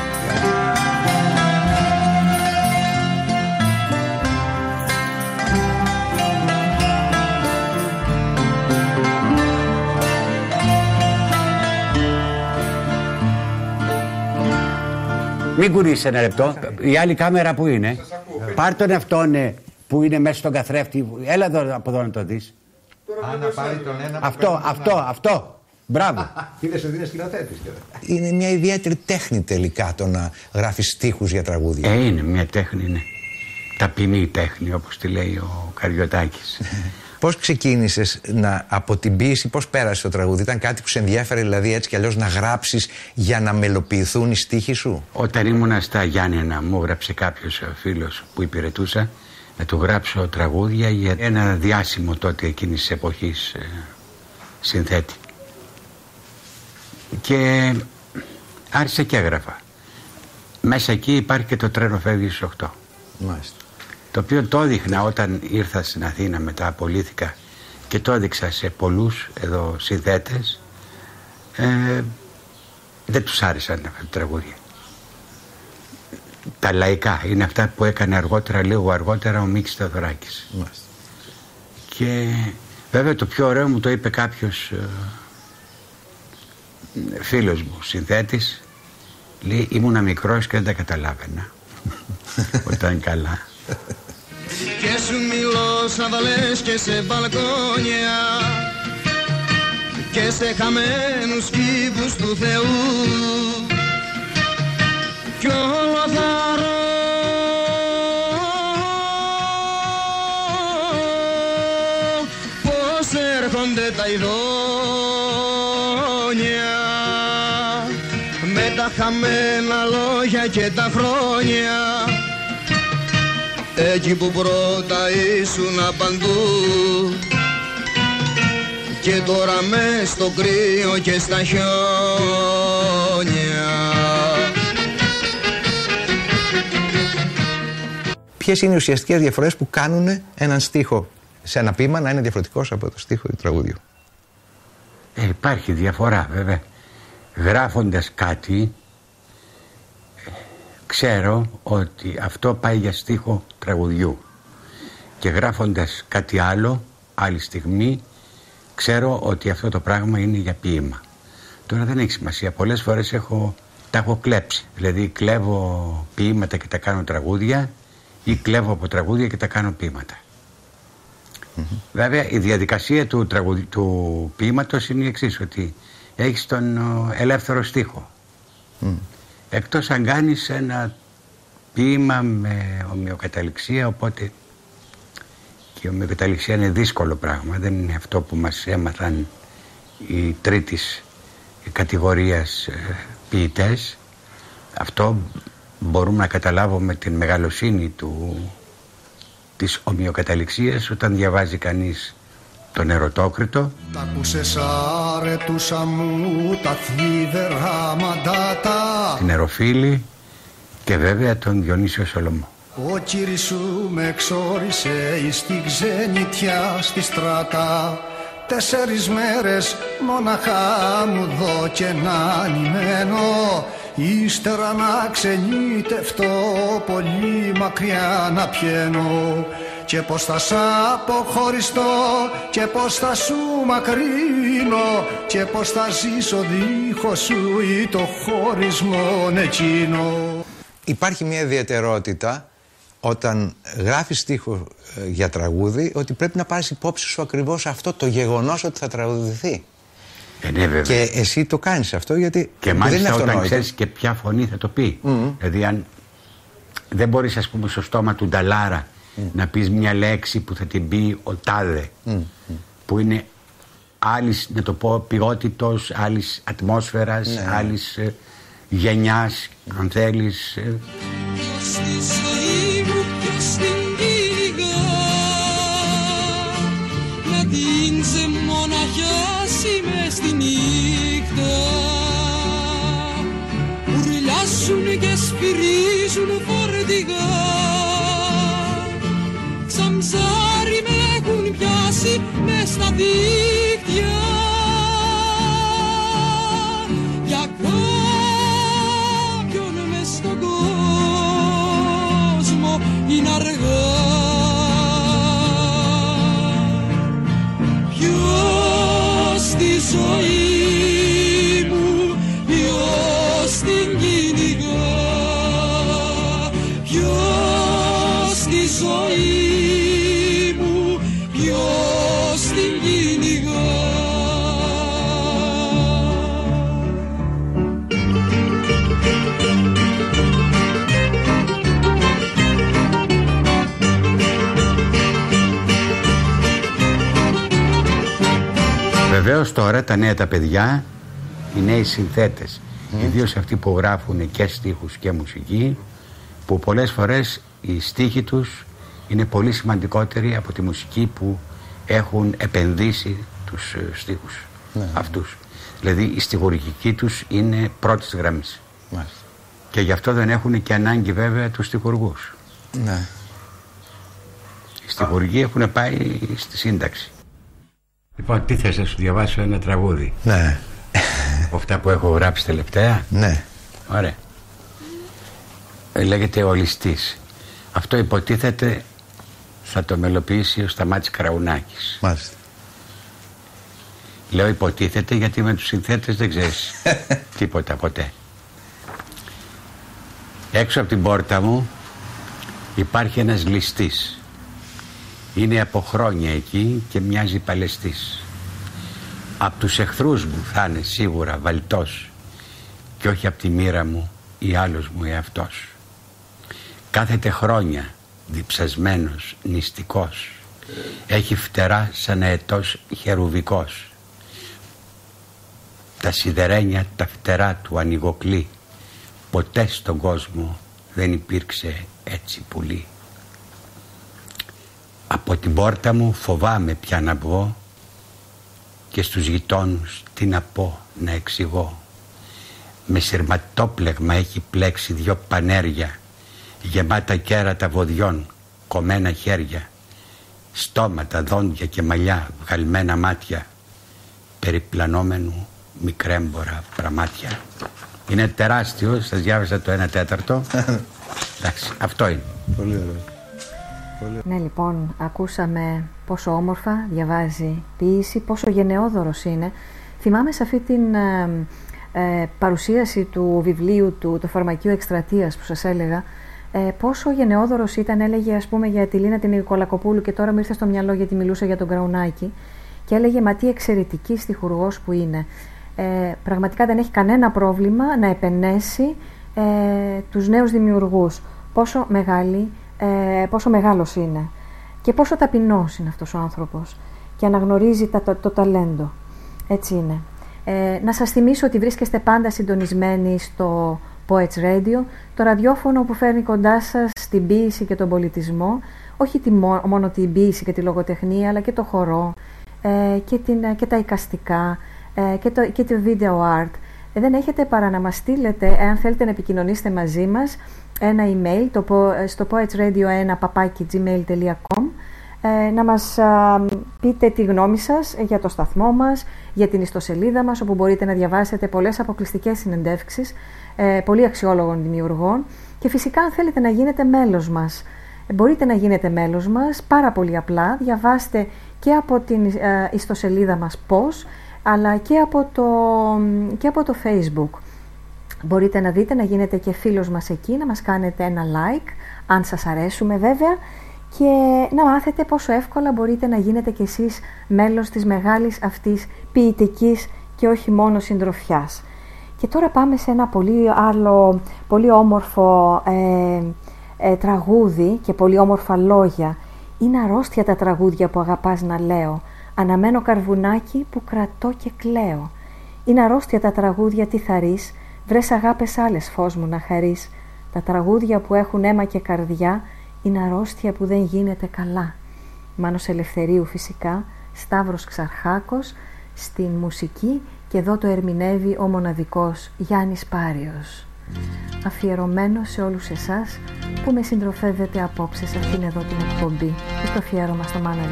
Speaker 10: Μην κουνήσει ένα λεπτό. Η άλλη κάμερα που είναι. Πάρ τον αυτόν ε, που είναι μέσα στον καθρέφτη. Έλα εδώ από εδώ να το δεις.
Speaker 11: Α, να πάρει τον ένα που
Speaker 10: Αυτό,
Speaker 11: κάνει την
Speaker 10: αυτό, αυτό. Μπράβο.
Speaker 11: Είδε ότι είναι σκηνοθέτης.
Speaker 9: Είναι μια ιδιαίτερη τέχνη τελικά το να γράφεις στίχους για τραγούδια.
Speaker 10: Ε, είναι μια τέχνη, είναι. Ταπεινή τέχνη, όπως τη λέει ο Καριωτάκης. *laughs*
Speaker 9: Πώς ξεκίνησες να, από την ποίηση, πώς πέρασε το τραγούδι; Ήταν κάτι που σε ενδιέφερε δηλαδή έτσι κι αλλιώς να γράψεις για να μελοποιηθούν οι στίχοι σου;
Speaker 10: Όταν ήμουνα στα Γιάννενα, μου έγραψε κάποιος φίλος που υπηρετούσα να του γράψω τραγούδια για ένα διάσημο τότε εκείνης τη εποχή συνθέτη. Και άρχισα και έγραφα. Μέσα εκεί υπάρχει και το τρένο φεύγει στις 8.
Speaker 9: Μάλιστα.
Speaker 10: Το οποίο το έδειχνα όταν ήρθα στην Αθήνα μετά απολύθηκα και το έδειξα σε πολλούς εδώ συνθέτες. Ε, δεν τους άρεσαν αυτά τα τραγούδια. Τα λαϊκά είναι αυτά που έκανε αργότερα, λίγο αργότερα ο Μίκης Θεοδωράκης.
Speaker 9: Μάλιστα.
Speaker 10: Και βέβαια το πιο ωραίο μου το είπε κάποιος ε, φίλος μου, συνθέτης. Λέει ήμουνα μικρός και δεν τα καταλάβαινα. *laughs* Όταν καλά.
Speaker 3: Και σου μιλώ σαν βαλές και σε μπαλκόνια Και σε χαμένους κήπους του Θεού Κι όλο θα ρω Πώς έρχονται τα ειδόνια χαμένα λόγια και τα χρόνια εκεί που πρώτα ήσουν παντού και τώρα μες στο κρύο και στα χιόνια
Speaker 9: Ποιες είναι οι ουσιαστικές διαφορές που κάνουν έναν στίχο; Σε ένα ποίημα να είναι διαφορετικός από το στίχο του τραγουδιού.
Speaker 10: Ε, υπάρχει διαφορά βέβαια. Γράφοντας κάτι ε, ξέρω ότι αυτό πάει για στίχο τραγουδιού και γράφοντας κάτι άλλο άλλη στιγμή ξέρω ότι αυτό το πράγμα είναι για ποίημα. Τώρα δεν έχει σημασία. Πολλές φορές έχω, τα έχω κλέψει. Δηλαδή κλέβω ποίηματα και τα κάνω τραγούδια ή κλέβω από τραγούδια και τα κάνω ποίηματα. Βέβαια η διαδικασία του, τραγουδι... του ποίηματος είναι η εξής ότι έχεις τον ο, ελεύθερο στίχο. Εκτός αν κάνεις ένα ποίημα με ομοιοκαταληξία, οπότε και η ομοιοκαταληξία είναι δύσκολο πράγμα. Δεν είναι αυτό που μας έμαθαν οι τρίτης κατηγορίας ε, ποιητές. Αυτό μπορούμε να καταλάβουμε την μεγαλοσύνη του, της ομοιοκαταληξίας όταν διαβάζει κανείς τον ερωτόκριτο.
Speaker 6: Τα ακούσες άρετουσα μου τα θύβερα μαντάτα
Speaker 10: Την Εροφίλη και βέβαια τον Διονύσιο Σολομό.
Speaker 6: Ο κύρις σου με εξόρισε εις τη ξενιτιά στη στράτα Τέσσερις μέρες μοναχά μου δω και να νημένο Ύστερα να ξενιτευτώ πολύ μακριά να πιένω και πως θα σ' αποχωριστώ και πως θα σου μακρύνω και πως θα ζήσω δίχως σου ή το χωρισμό εκείνο
Speaker 9: Υπάρχει μια ιδιαιτερότητα όταν γράφεις στίχο ε, για τραγούδι ότι πρέπει να πάρεις υπόψη σου ακριβώς αυτό το γεγονός ότι θα τραγουδηθεί.
Speaker 10: Ε, ναι, βέβαια.
Speaker 9: Και εσύ το κάνεις αυτό γιατί
Speaker 10: Και
Speaker 9: δεν είναι
Speaker 10: μάλιστα όταν
Speaker 9: αυτονόητο.
Speaker 10: ξέρεις και ποια φωνή θα το πει. Δηλαδή, αν δεν μπορείς, ας πούμε, στο στόμα του Νταλάρα να πεις μια λέξη που θα την πει ο Τάδε, που είναι άλλης, να το πω, ποιότητος, άλλης ατμόσφαιρας,
Speaker 9: Ναι.
Speaker 10: άλλης γενιάς, αν θέλεις.
Speaker 5: Ποιος στη ζωή μου ποιος την κυνηγά Να την ξεμοναχιάσει μες στη νύχτα Ουρλιάσουν και σφυρίζουν φορτηγά Σαν ψάρι με έχουν πιάσει μες στα δίκτυα Για κάποιον μες στον κόσμο είναι αργά
Speaker 10: Βεβαίως τώρα τα νέα τα παιδιά, οι νέοι συνθέτες, ιδίως αυτοί που γράφουν και στίχους και μουσική, που πολλές φορές οι στίχοι τους είναι πολύ σημαντικότεροι από τη μουσική που έχουν επενδύσει τους ε, στίχους αυτούς. Δηλαδή η στιχουργική τους είναι πρώτης γραμμής.
Speaker 9: Μάλιστα.
Speaker 10: Και γι' αυτό δεν έχουν και ανάγκη βέβαια τους στιχουργούς.
Speaker 9: Ναι.
Speaker 10: Οι στιχουργοί έχουν πάει στη σύνταξη. Λοιπόν, τι θες να σου διαβάσω ένα τραγούδι;
Speaker 9: Ναι.
Speaker 10: από αυτά που έχω γράψει τελευταία;
Speaker 9: Ναι.
Speaker 10: Ωραία. Ε, Λέγεται ο ληστής. Αυτό υποτίθεται θα το μελοποιήσει ο Σταμάτης Καραουνάκης.
Speaker 9: Μάλιστα.
Speaker 10: Λέω υποτίθεται γιατί με τους συνθέτες δεν ξέρεις *laughs* τίποτα ποτέ. Έξω από την πόρτα μου υπάρχει ένας ληστής. Είναι από χρόνια εκεί και μοιάζει παλαιστής. Απ' τους εχθρούς μου θα είναι σίγουρα βαλτός και όχι απ' τη μοίρα μου ή άλλος μου εαυτός. Κάθεται χρόνια διψασμένος, νηστικός. Έχει φτερά σαν αετός χερουβικός. Τα σιδερένια τα φτερά του ανοιγοκλεί. Ποτέ στον κόσμο δεν υπήρξε έτσι πουλί. Από την πόρτα μου φοβάμαι πια να βγω και στους γειτόνους τι να πω να εξηγώ. Με σειρματόπλεγμα έχει πλέξει δυο πανέρια γεμάτα κέρατα βοδιών, κομμένα χέρια στόματα, δόντια και μαλλιά, βγαλμένα μάτια περιπλανόμενου μικρέμπορα πραμάτια. Είναι τεράστιο, σας διάβασα το 1 τέταρτο. *laughs* Εντάξει, αυτό είναι.
Speaker 9: Πολύ ωραίο.
Speaker 2: Ναι, λοιπόν, ακούσαμε πόσο όμορφα διαβάζει ποίηση, πόσο γενναιόδωρος είναι. Θυμάμαι σε αυτή την ε, ε, παρουσίαση του βιβλίου του, το φαρμακείο εκστρατείας που σας έλεγα, ε, πόσο γενναιόδωρος ήταν, έλεγε ας πούμε για τη Λίνα την Νικολακοπούλου και τώρα μου ήρθε στο μυαλό γιατί μιλούσε για τον Κραουνάκη και έλεγε μα τι εξαιρετική στιχουργός που είναι. ε, πραγματικά δεν έχει κανένα πρόβλημα να επενέσει ε, τους νέους δημιουργούς. Πόσο, μεγάλη, ε, πόσο μεγάλος είναι και πόσο ταπεινός είναι αυτός ο άνθρωπος και αναγνωρίζει τα, το, το ταλέντο. Έτσι είναι. Ε, να σας θυμίσω ότι βρίσκεστε πάντα συντονισμένοι στο Poets Radio, το ραδιόφωνο που φέρνει κοντά σας την ποίηση και τον πολιτισμό, όχι τη, μόνο την ποίηση και τη λογοτεχνία, αλλά και το χορό ε, και, την, και τα εικαστικά ε, και, το, και το video art. Ε, δεν έχετε παρά να μας στείλετε, εάν θέλετε να επικοινωνήσετε μαζί μας, ένα email το, στο poetsradio1 ε, να μας πείτε τη γνώμη σας για το σταθμό μας, για την ιστοσελίδα μας, όπου μπορείτε να διαβάσετε πολλές αποκλειστικές συνεντεύξεις ε, πολύ αξιόλογων δημιουργών και φυσικά αν θέλετε να γίνετε μέλος μας. Ε, μπορείτε να γίνετε μέλος μας πάρα πολύ απλά, διαβάστε και από την ιστοσελίδα μας πώς, αλλά και από το, και από το facebook. Μπορείτε να δείτε να γίνετε και φίλος μας εκεί, να μας κάνετε ένα like, αν σας αρέσουμε βέβαια, και να μάθετε πόσο εύκολα μπορείτε να γίνετε κι εσείς μέλος της μεγάλης αυτής ποιητικής και όχι μόνο συντροφιάς. Και τώρα πάμε σε ένα πολύ άλλο, πολύ όμορφο ε, ε, τραγούδι και πολύ όμορφα λόγια. Είναι αρρώστια τα τραγούδια που αγαπάς να λέω. Αναμένω καρβουνάκι που κρατώ και κλαίω. Είναι αρρώστια τα τραγούδια τι θαρείς, βρες αγάπες άλλες φως μου να χαρείς. Τα τραγούδια που έχουν αίμα και καρδιά είναι αρρώστια που δεν γίνεται καλά. Μάνος Ελευθερίου φυσικά, Σταύρος Ξαρχάκος, στην μουσική και εδώ το ερμηνεύει ο μοναδικός Γιάννης Πάριος. Αφιερωμένο σε όλους εσάς που με συντροφεύετε απόψε σε αυτήν εδώ την εκπομπή και το αφιέρωμα στο Μάνα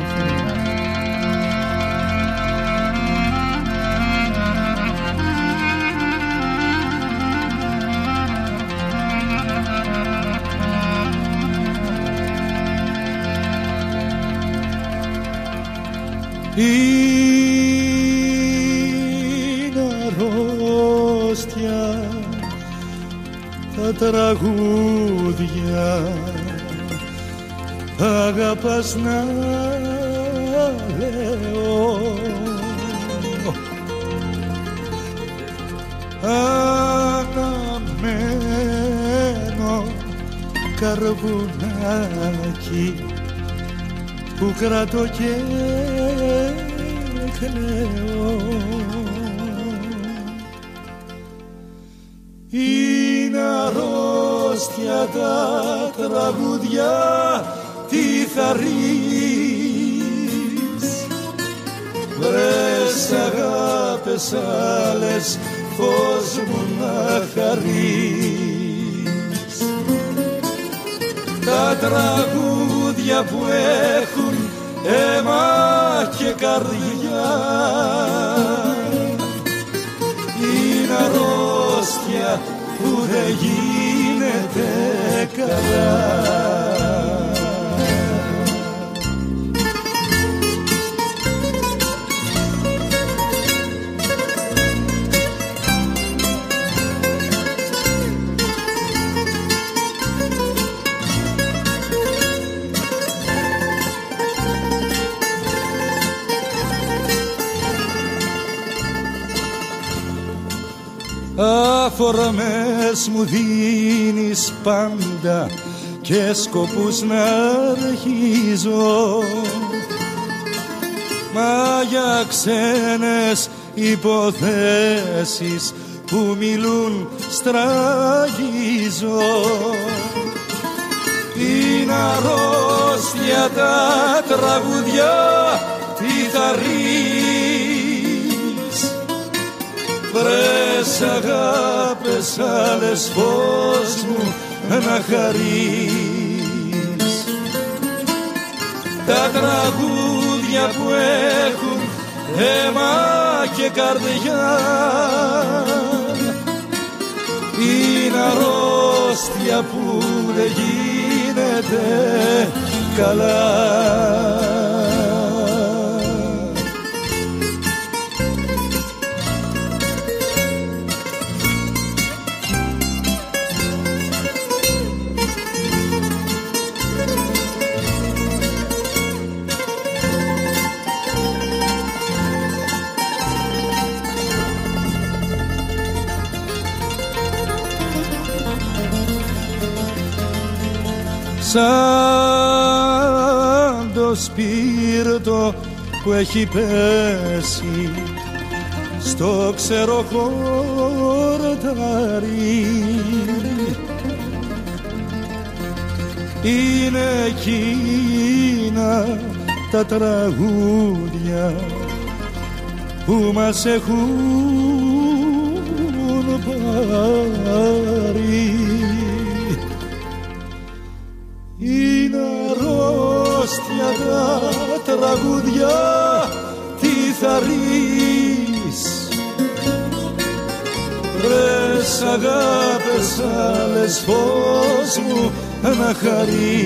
Speaker 2: Ελευθερίου.
Speaker 12: είναι αρρώστια τα τραγούδια αγαπάς να λέω αναμένω καρβουνάκι που κρατώ και κλαίω. Είναι αρρώστια τα τραγούδια τι θα ρεις. Βρες αγάπες άλλες φως μου να χαρείς. Τα τραγούδια που έχουν αίμα και καρδιά. Είναι αρρώστια που δεν γίνεται καλά αφορμές μου δίνεις πάντα και σκοπούς να αρχίζω. Μα για ξένες υποθέσεις που μιλούν στραγίζω. Είναι αρρώστια τα τραγουδιά τι θα βρες αγάπες άλλες φως μου να χαρείς. Τα τραγούδια που έχουν αίμα και καρδιά είναι αρρώστια που δεν γίνεται καλά σαν το σπίρτο που έχει πέσει στο ξερό χορτάρι. Είναι εκείνα τα τραγούδια που μας έχουν πάρει αρρώστια τα τραγούδια τι θα ρεις. Βρες αγάπες άλλες φως μου να χαρείς.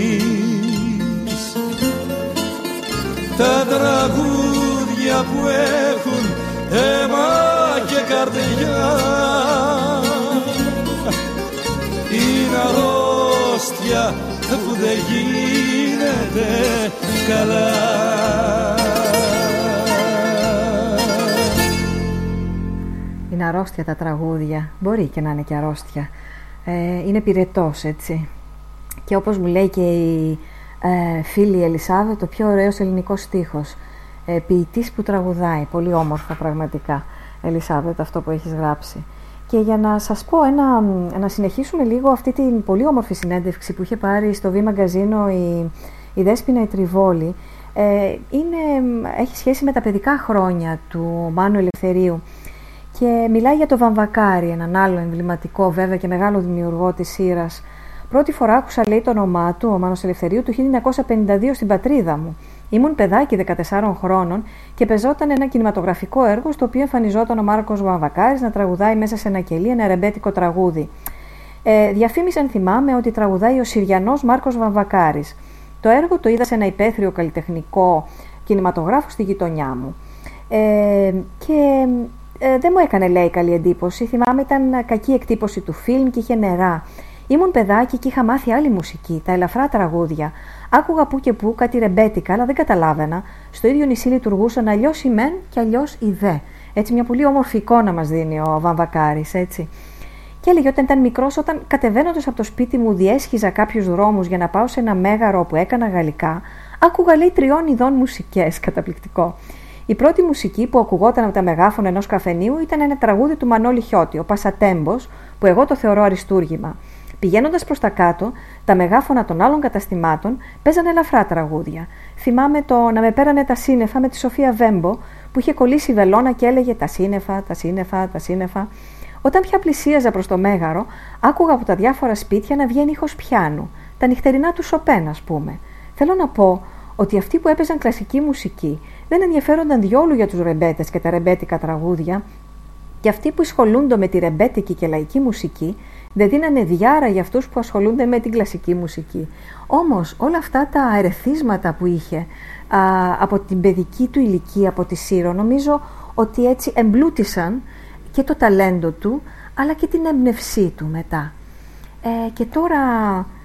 Speaker 12: Τα τραγούδια που έχουν αίμα και καρδιά είναι αρρώστια που δεν γίνεται καλά
Speaker 2: Είναι αρρώστια τα τραγούδια, μπορεί και να είναι και αρρώστια. Ε, είναι πυρετός έτσι. Και όπως μου λέει και η ε, φίλη Ελισάβε, το πιο ωραίος ελληνικός στίχος. Ε, ποιητής που τραγουδάει, πολύ όμορφα πραγματικά. Ελισάβε, αυτό που έχεις γράψει. Και για να σας πω, ένα, να συνεχίσουμε λίγο αυτή την πολύ όμορφη συνέντευξη που είχε πάρει στο Β Μαγκαζίνο η, η Δέσποινα η Τριβόλη, ε, είναι, έχει σχέση με τα παιδικά χρόνια του Μάνου Ελευθερίου και μιλάει για το Βαμβακάρι, έναν άλλο εμβληματικό βέβαια και μεγάλο δημιουργό της σύρας Πρώτη φορά άκουσα λέει το όνομά του, ο Μάνος Ελευθερίου, του 1952 στην πατρίδα μου. Ήμουν παιδάκι 14 χρόνων και πεζόταν ένα κινηματογραφικό έργο στο οποίο εμφανιζόταν ο Μάρκος Βαμβακάρης να τραγουδάει μέσα σε ένα κελί ένα ρεμπέτικο τραγούδι. Ε, διαφήμισαν, θυμάμαι, ότι τραγουδάει ο Συριανό Μάρκος Βαμβακάρης. Το έργο το είδα σε ένα υπαίθριο καλλιτεχνικό κινηματογράφο στη γειτονιά μου. Ε, και ε, δεν μου έκανε, λέει, καλή εντύπωση. Θυμάμαι, ήταν κακή εκτύπωση του φιλμ και είχε νερά. Ήμουν παιδάκι και είχα μάθει άλλη μουσική, τα ελαφρά τραγούδια. Άκουγα που και που κάτι ρεμπέτικα, αλλά δεν καταλάβαινα. Στο ίδιο νησί λειτουργούσαν αλλιώς η μεν και αλλιώς η δε. Έτσι, μια πολύ όμορφη εικόνα μας δίνει ο Βαμβακάρης, έτσι. Και έλεγε όταν ήταν μικρός, όταν κατεβαίνοντας από το σπίτι μου διέσχιζα κάποιους δρόμους για να πάω σε ένα μέγαρο που έκανα γαλλικά, άκουγα λέει τριών ειδών μουσικές. *laughs* Καταπληκτικό. Η πρώτη μουσική που ακουγόταν από τα μεγάφωνα ενός καφενείου ήταν ένα τραγούδι του Μανώλη Χιώτη, ο Πασατέμπος, που εγώ το θεωρώ αριστούργημα. Πηγαίνοντας προς τα κάτω, τα μεγάφωνα των άλλων καταστημάτων παίζανε ελαφρά τραγούδια. Θυμάμαι το να με πέρανε τα σύννεφα με τη Σοφία Βέμπο, που είχε κολλήσει βελόνα και έλεγε Τα σύννεφα, τα σύννεφα, τα σύννεφα. Όταν πια πλησίαζα προς το μέγαρο, άκουγα από τα διάφορα σπίτια να βγαίνει ήχος πιάνου, τα νυχτερινά του Σοπέν, ας πούμε. Θέλω να πω ότι αυτοί που έπαιζαν κλασική μουσική δεν ενδιαφέρονταν διόλου για τους ρεμπέτες και τα ρεμπέτικα τραγούδια, και αυτοί που ασχολούνται με τη ρεμπέτικη και λαϊκή μουσική δεν δίνανε διάρα για αυτούς που ασχολούνται με την κλασική μουσική. Όμως όλα αυτά τα ερεθίσματα που είχε α, από την παιδική του ηλικία, από τη Σύρο, νομίζω ότι έτσι εμπλούτησαν και το ταλέντο του, αλλά και την έμπνευσή του μετά. Ε, και τώρα,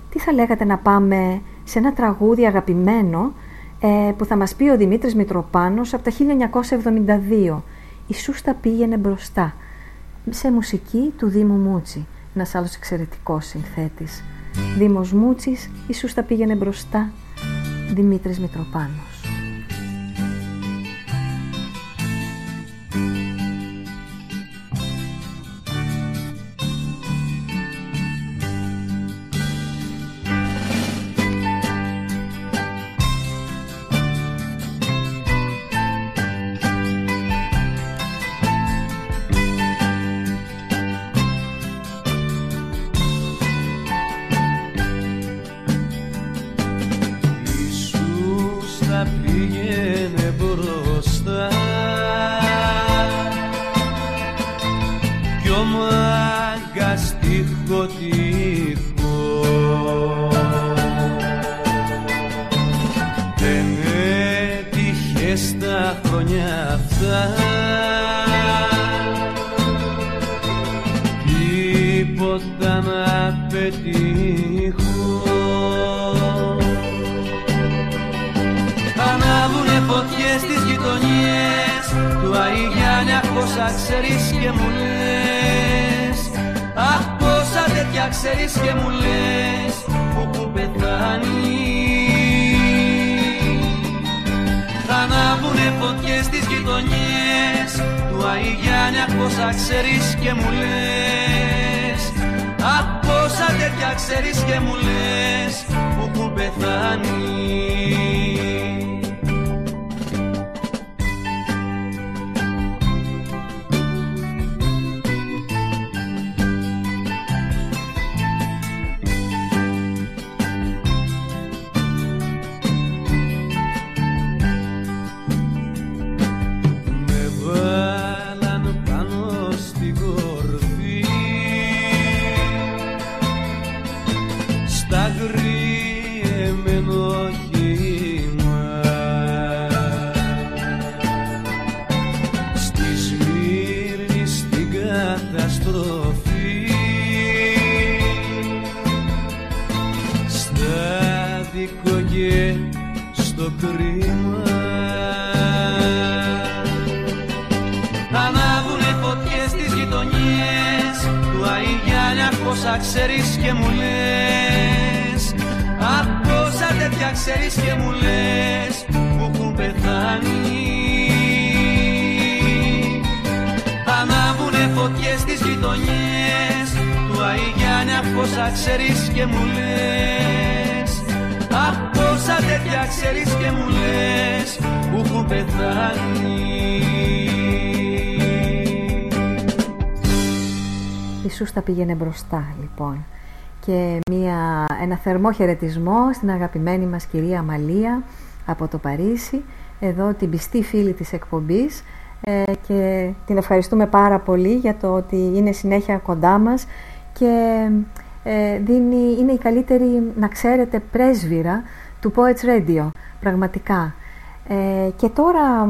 Speaker 2: τι θα λέγατε να πάμε σε ένα τραγούδι αγαπημένο ε, που θα μας πει ο Δημήτρης Μητροπάνος από τα 1972. Η Σούστα πήγαινε μπροστά, σε μουσική του Δήμου Μούτσι ένας άλλος εξαιρετικός συνθέτης. Δήμος Μούτσης, ίσως τα πήγαινε μπροστά, Δημήτρης Μητροπάνος.
Speaker 7: Τέτοια ξέρεις και μου λες που έχουν πεθάνεις ξέρεις και μου λες. Απ' πόσα τέτοια ξέρεις και μου λες που έχουν πεθάνει. Ανάβουνε φωτιές στις γειτονιές. Του Αϊγιάννη Απ' πόσα ξέρεις και μου λες. Απ' πόσα τέτοια ξέρεις και μου λες που έχουν πεθάνει
Speaker 2: Η Σούστα πήγαινε μπροστά λοιπόν και μια, ένα θερμό χαιρετισμό στην αγαπημένη μας κυρία Μαλία από το Παρίσι εδώ την πιστή φίλη της εκπομπής ε, και την ευχαριστούμε πάρα πολύ για το ότι είναι συνέχεια κοντά μας και ε, δίνει, είναι η καλύτερη, να ξέρετε, πρέσβυρα του Poets Radio, πραγματικά. Ε, και τώρα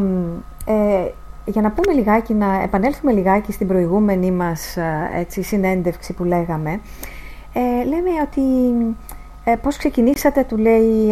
Speaker 2: ε, για να πούμε λιγάκι, να επανέλθουμε λιγάκι στην προηγούμενη μας ε, έτσι, συνέντευξη που λέγαμε, ε, λέμε ότι ε, πώς ξεκινήσατε, του λέει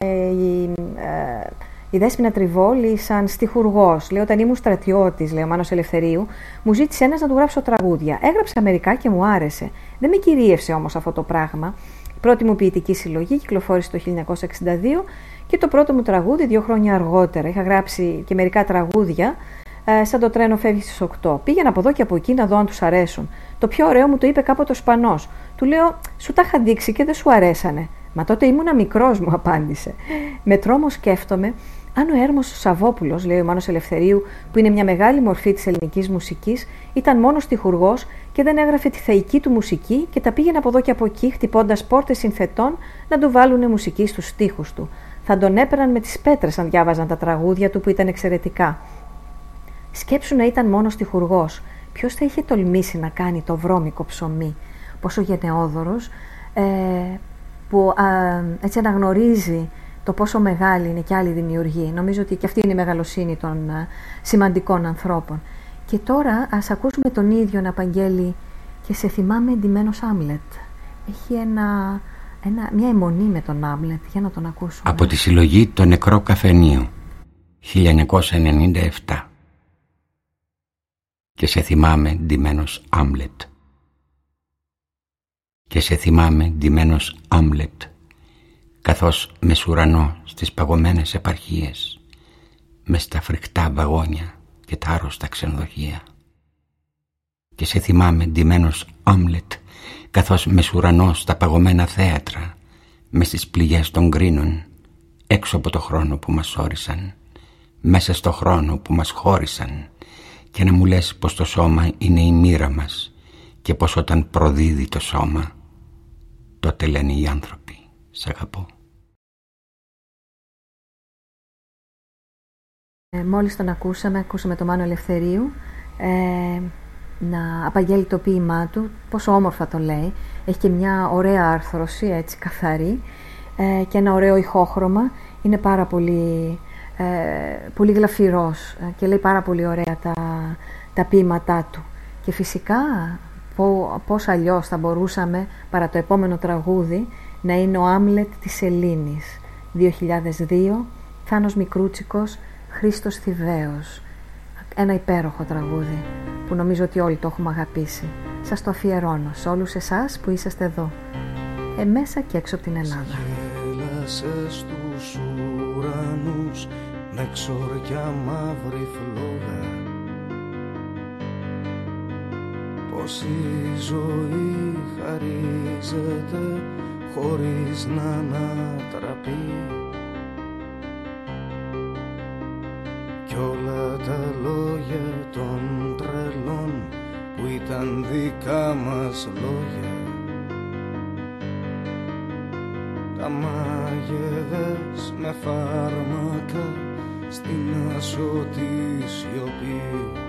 Speaker 2: ε, η, ε, η Δέσποινα Τριβόλη σαν στιχουργός. Λέει, όταν ήμουν στρατιώτης, λέει ο Μάνος Ελευθερίου, μου ζήτησε ένας να του γράψω τραγούδια. Έγραψα μερικά και μου άρεσε. Δεν με κυρίευσε όμως αυτό το πράγμα. Η πρώτη μου ποιητική συλλογή κυκλοφόρησε το 1962 και το πρώτο μου τραγούδι δύο χρόνια αργότερα. Είχα γράψει και μερικά τραγούδια ε, σαν το τρένο φεύγει στις 8. Πήγαινα από εδώ και από εκεί να δω αν τους αρέσουν. Το πιο ωραίο μου το είπε κάποτε ο Σπανός. Του λέω, Σου τα είχα δείξει και δεν σου αρέσανε. Μα τότε ήμουνα μικρός, μου απάντησε. Με τρόμο σκέφτομαι αν ο Έρμος Σαββόπουλος, λέει ο Μάνο Ελευθερίου, που είναι μια μεγάλη μορφή της ελληνικής μουσικής, ήταν μόνος τυχουργό και δεν έγραφε τη θεϊκή του μουσική και τα πήγαινε από εδώ και από εκεί, χτυπώντας πόρτες συνθετών να του βάλουν μουσική στους στίχους του. Θα τον έπαιρναν με τις πέτρες αν διάβαζαν τα τραγούδια του που ήταν εξαιρετικά. Σκέψου να ήταν μόνος τυχουργός. Ποιος θα είχε τολμήσει να κάνει το βρώμικο ψωμί, πόσο γενναιόδωρος, ε, που έτσι αναγνωρίζει το πόσο μεγάλη είναι και άλλη δημιουργή. Νομίζω ότι και αυτή είναι η μεγαλοσύνη των σημαντικών ανθρώπων. Και τώρα ας ακούσουμε τον ίδιο να απαγγέλει και σε θυμάμαι εντυμένος Άμλετ. Έχει ένα, ένα, μια αιμονή με τον Άμλετ. Για να τον ακούσουμε.
Speaker 10: Από τη συλλογή «Το νεκρό καφενείο» 1997 και σε θυμάμαι ντυμένος Άμλετ. Και σε θυμάμαι ντυμένος Άμλετ, καθώς με σουρανώ στις παγωμένες επαρχίες, με στα φρικτά βαγόνια και τα άρρωστα ξενοδοχεία. Και σε θυμάμαι ντυμένος Άμλετ, καθώς με σουρανώ στα παγωμένα θέατρα, με στις πληγές των κρίνων, έξω από το χρόνο που μας όρισαν, μέσα στο χρόνο που μας χώρισαν, και να μου λες πως το σώμα είναι η μοίρα μας και πως όταν προδίδει το σώμα τότε λένε οι άνθρωποι «Σ' αγαπώ».
Speaker 2: Ε, μόλις τον ακούσαμε, ακούσαμε το Μάνο Ελευθερίου ε, να απαγγέλει το ποίημά του, πόσο όμορφα το λέει. Έχει και μια ωραία άρθρωση, έτσι καθαρή ε, και ένα ωραίο ηχόχρωμα. Είναι πάρα πολύ ε, πολύ γλαφυρός ε, και λέει πάρα πολύ ωραία τα, τα ποίηματά του. Και φυσικά πώς αλλιώς θα μπορούσαμε παρά το επόμενο τραγούδι να είναι ο Άμλετ της Ελλήνης 2002 Θάνος Μικρούτσικος Χρήστος Θηβαίος ένα υπέροχο τραγούδι που νομίζω ότι όλοι το έχουμε αγαπήσει σας το αφιερώνω σε όλους εσάς που είσαστε εδώ ε, μέσα και έξω από την Ελλάδα.
Speaker 13: Γέλασε στους ουρανούς με ξοριά μαύρη φλόγα. Πως η ζωή χαρίζεται χωρίς να ανατραπεί. Κι όλα τα λόγια των τρελών που ήταν δικά μας λόγια. Τα μάγεδες με φάρμακα στην ασωτή σιωπής.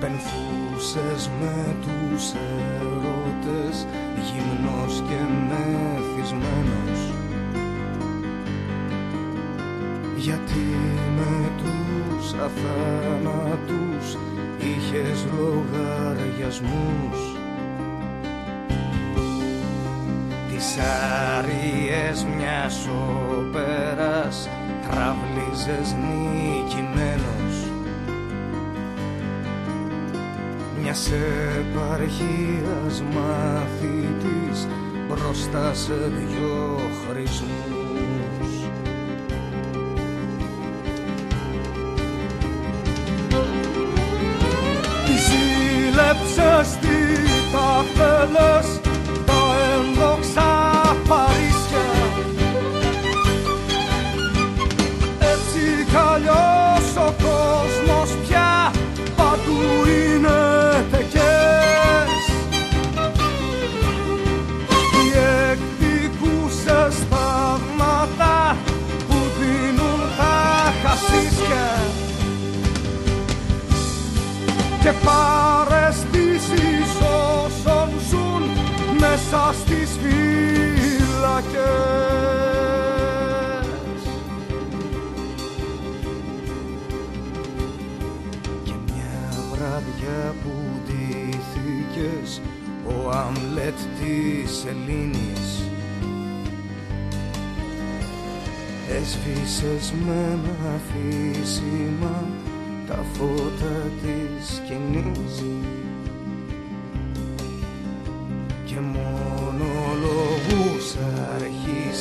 Speaker 13: Πενθούσες με τους ερωτές γυμνός και μεθυσμένος. Γιατί με τους αθάνατους είχες λογαριασμούς; Τις άριες μιας όπερας τραβλίζες νικημένος μιας επαρχίας μαθητής μπροστά σε δυο χρησμούς Ζήλεψες τι τα θέλες μέσα στις φύλακες. Και μια βράδια που ντύθηκες ο Αμλέτ της Ελλήνης Έσβησες με ένα αφήσιμα τα φώτα της σκηνής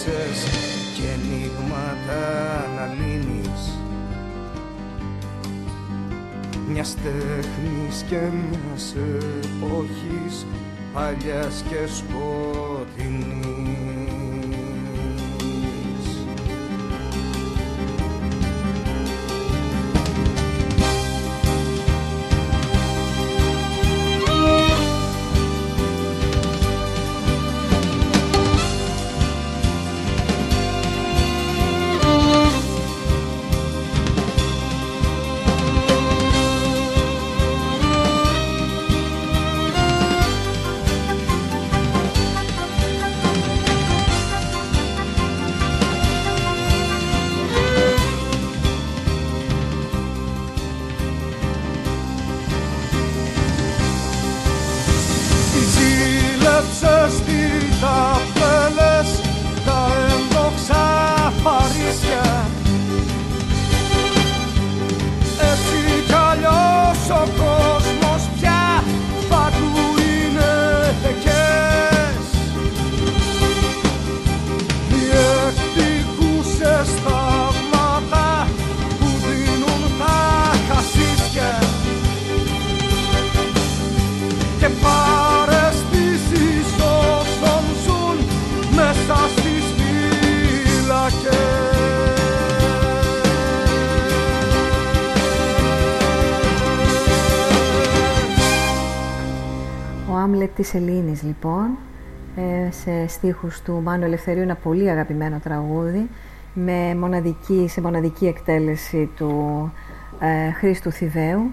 Speaker 13: αρχίσες και ενίγματα να λύνεις. Μιας τέχνης και μιας εποχής παλιάς και σκοτεινής
Speaker 2: της Ελλήνης λοιπόν ε, σε στίχους του Μάνου Ελευθερίου ένα πολύ αγαπημένο τραγούδι με μοναδική, σε μοναδική εκτέλεση του ε, Χρήστου Θηβαίου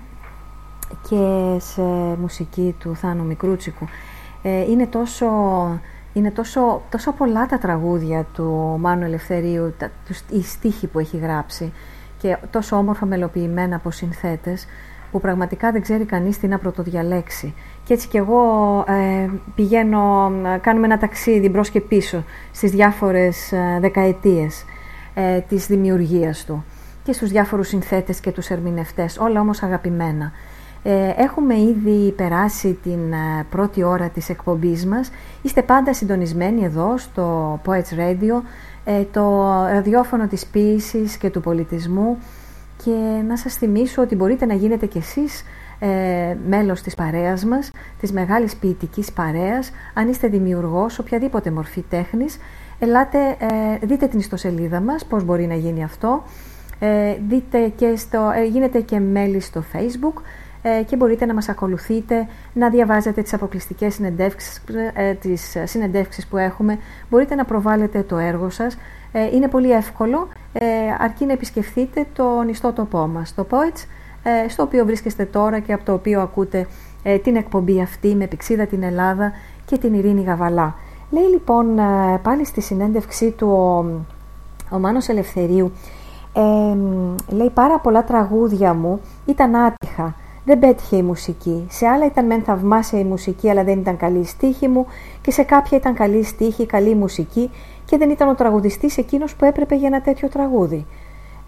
Speaker 2: και σε μουσική του Θάνου Μικρούτσικου. Ε, είναι τόσο, είναι τόσο, τόσο πολλά τα τραγούδια του Μάνου Ελευθερίου, τα, τους, οι στίχοι που έχει γράψει και τόσο όμορφα μελοποιημένα από συνθέτες που πραγματικά δεν ξέρει κανείς τι να πρωτοδιαλέξει. Και έτσι κι εγώ ε, πηγαίνω, ε, κάνουμε ένα ταξίδι μπρος και πίσω στις διάφορες ε, δεκαετίες ε, της δημιουργίας του και στους διάφορους συνθέτες και τους ερμηνευτές, όλα όμως αγαπημένα. Ε, έχουμε ήδη περάσει την ε, πρώτη ώρα της εκπομπής μας. Είστε πάντα συντονισμένοι εδώ στο Poets Radio, ε, το ραδιόφωνο της ποίησης και του πολιτισμού και να σας θυμίσω ότι μπορείτε να γίνετε κι εσείς ε, μέλος της παρέας μας, της μεγάλης ποιητικής παρέας, αν είστε δημιουργός, οποιαδήποτε μορφή τέχνης, ελάτε, ε, δείτε την ιστοσελίδα μας, πώς μπορεί να γίνει αυτό, ε, δείτε και στο, ε, γίνετε και μέλη στο facebook ε, και μπορείτε να μας ακολουθείτε, να διαβάζετε τις αποκλειστικές συνεντεύξεις, τις συνεντεύξεις που έχουμε, μπορείτε να προβάλλετε το έργο σας, είναι πολύ εύκολο, αρκεί να επισκεφθείτε το ιστότοπό μας, το Poets, στο οποίο βρίσκεστε τώρα και από το οποίο ακούτε την εκπομπή αυτή με πηξίδα την Ελλάδα και την Ειρήνη Γαβαλά. Λέει λοιπόν πάλι στη συνέντευξή του ο, ο Μάνος Ελευθερίου λέει πάρα πολλά τραγούδια μου ήταν άτυχα. Δεν πέτυχε η μουσική. Σε άλλα ήταν μεν θαυμάσια η μουσική, αλλά δεν ήταν καλή η στίχη μου, και σε κάποια ήταν καλή η στίχη, καλή η μουσική, και δεν ήταν ο τραγουδιστής εκείνος που έπρεπε για ένα τέτοιο τραγούδι.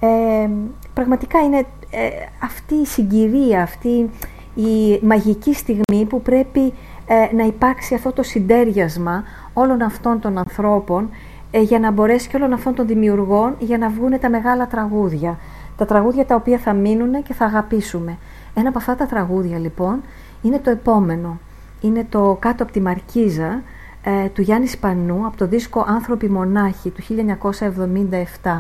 Speaker 2: Ε, πραγματικά είναι ε, αυτή η συγκυρία, αυτή η μαγική στιγμή που πρέπει ε, να υπάρξει αυτό το συντέριασμα όλων αυτών των ανθρώπων ε, για να μπορέσει και όλων αυτών των δημιουργών για να βγουν τα μεγάλα τραγούδια. Τα τραγούδια τα οποία θα μείνουν και θα αγαπήσουμε. Ένα από αυτά τα τραγούδια λοιπόν είναι το επόμενο. Είναι το «Κάτω από τη Μαρκίζα» ε, του Γιάννη Σπανού από το δίσκο «Άνθρωποι μονάχοι» του 1977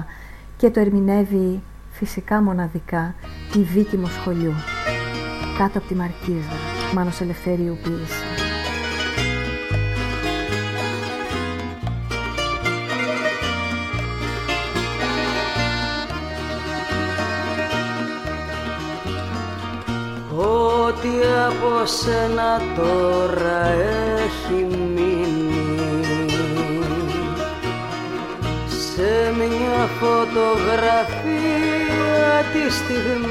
Speaker 2: και το ερμηνεύει φυσικά μοναδικά η Βίκη Μοσχολιού. «Κάτω από τη Μαρκίζα» Μάνος Ελευθερίου ποίηση.
Speaker 14: Ό,τι από σένα τώρα έχει μείνει μια φωτογραφία της στιγμής.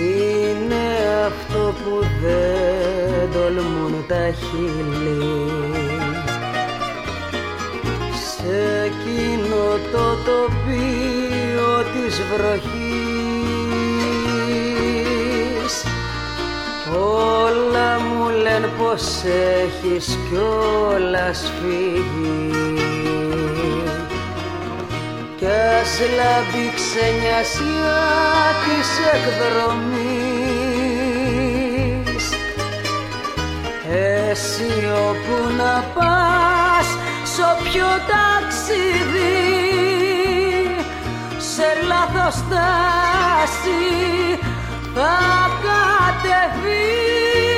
Speaker 14: Είναι αυτό που δεν τολμούν τα χείλη. Σε εκείνο το τοπίο της βροχής όλα μου λένε πως έχεις κιόλας φύγει. Κι ας λάμπει ξενιασιά της εκδρομής. Εσύ όπου να πας σ' όποιο ταξίδι σε λάθος στάση θα κατεβείς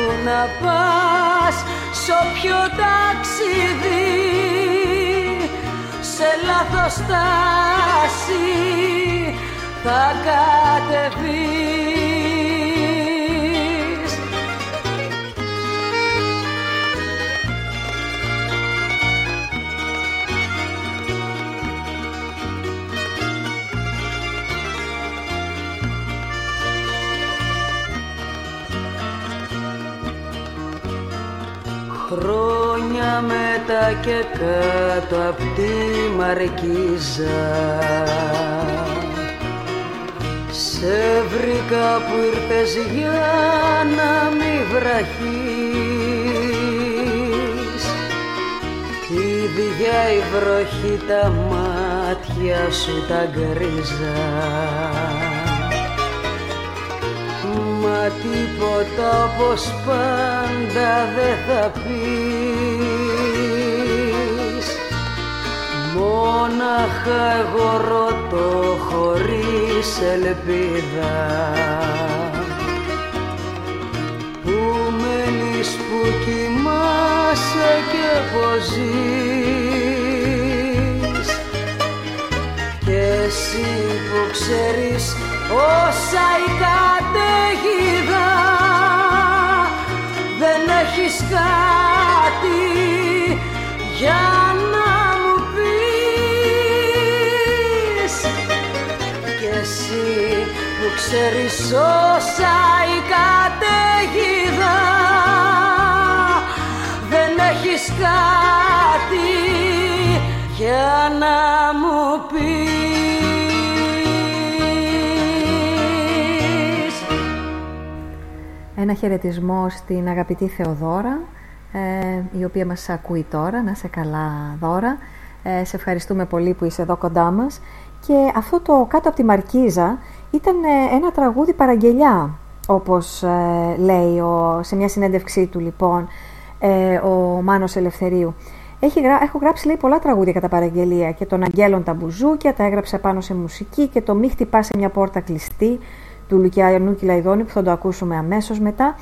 Speaker 14: όπου να πας σ' όποιο ταξίδι. Σε λάθος στάση θα κατεβείς Χρόνια μετά και κάτω απ' τη Μαρκίζα. Σε βρήκα που ήρθες για να μη βραχείς. Ίδια η βροχή τα μάτια σου τα γκρίζα τίποτα όπως πάντα δεν θα πεις. Μόναχα εγώ ρωτώ χωρίς ελπίδα. Πού μένεις, που κοιμάσαι και πως ζεις. Και εσύ που ξέρεις όσα η καταιγίδα σε η καταιγίδα. Δεν έχεις κάτι για να μου πεις.
Speaker 2: Ένα χαιρετισμό στην αγαπητή Θεοδώρα, ε, η οποία μας ακούει τώρα, να σε καλά δώρα. Ε, σε ευχαριστούμε πολύ που είσαι εδώ κοντά μας. Και αυτό το κάτω από τη Μαρκίζα ήταν ε, ένα τραγούδι παραγγελιά, όπως ε, λέει ο, σε μια συνέντευξή του λοιπόν ο Μάνος Ελευθερίου. Έχει, έχω γράψει λέει, πολλά τραγούδια κατά παραγγελία και τον Αγγέλων τα μπουζούκια, τα έγραψε πάνω σε μουσική και το μη χτυπάς σε μια πόρτα κλειστή του Λουκιανού Κυλαϊδόνη που θα το ακούσουμε αμέσως μετά.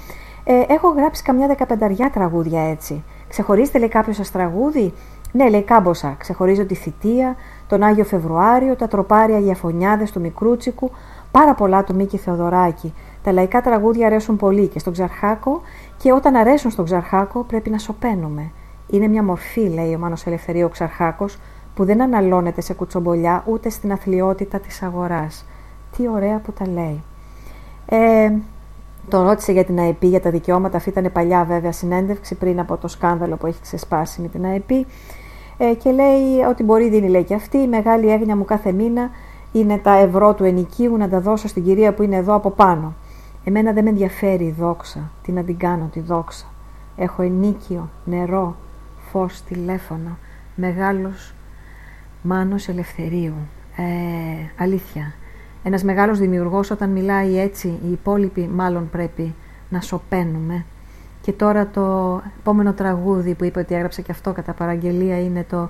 Speaker 2: Ε, έχω γράψει καμιά δεκαπενταριά τραγούδια έτσι. Ξεχωρίζετε λέει κάποιος σας τραγούδι; Ναι, λέει κάμποσα. Ξεχωρίζω τη θητεία, τον Άγιο Φεβρουάριο, τα τροπάρια γιαφωνιάδε του Μικρούτσικου, πάρα πολλά του Μίκη Θεοδωράκη. Τα λαϊκά τραγούδια αρέσουν πολύ και στον Ξαρχάκο και όταν αρέσουν στον Ξαρχάκο πρέπει να σωπαίνουμε. Είναι μια μορφή, λέει ο Μάνος Ελευθερίου Ξαρχάκος, που δεν αναλώνεται σε κουτσομπολιά ούτε στην αθλειότητα της αγοράς. Τι ωραία που τα λέει. Ε, τον ρώτησε για την ΑΕΠ, για τα δικαιώματα. Αυτή ήταν παλιά βέβαια συνέντευξη πριν από το σκάνδαλο που έχει ξεσπάσει με την ΑΕΠ. Ε, και λέει ότι μπορεί δίνει λέει και αυτή. Η μεγάλη έγνοια μου κάθε μήνα είναι τα ευρώ του ενοικίου να τα δώσω στην κυρία που είναι εδώ από πάνω. Εμένα δεν με ενδιαφέρει η δόξα. Τι να την κάνω τη δόξα. Έχω ενίκιο, νερό, φως, τηλέφωνο. Μεγάλος Μάνος Ελευθερίου. Ε, αλήθεια. Ένας μεγάλος δημιουργός όταν μιλάει έτσι, οι υπόλοιποι μάλλον πρέπει να σωπαίνουμε. Και τώρα το επόμενο τραγούδι που είπε ότι έγραψε και αυτό κατά παραγγελία είναι το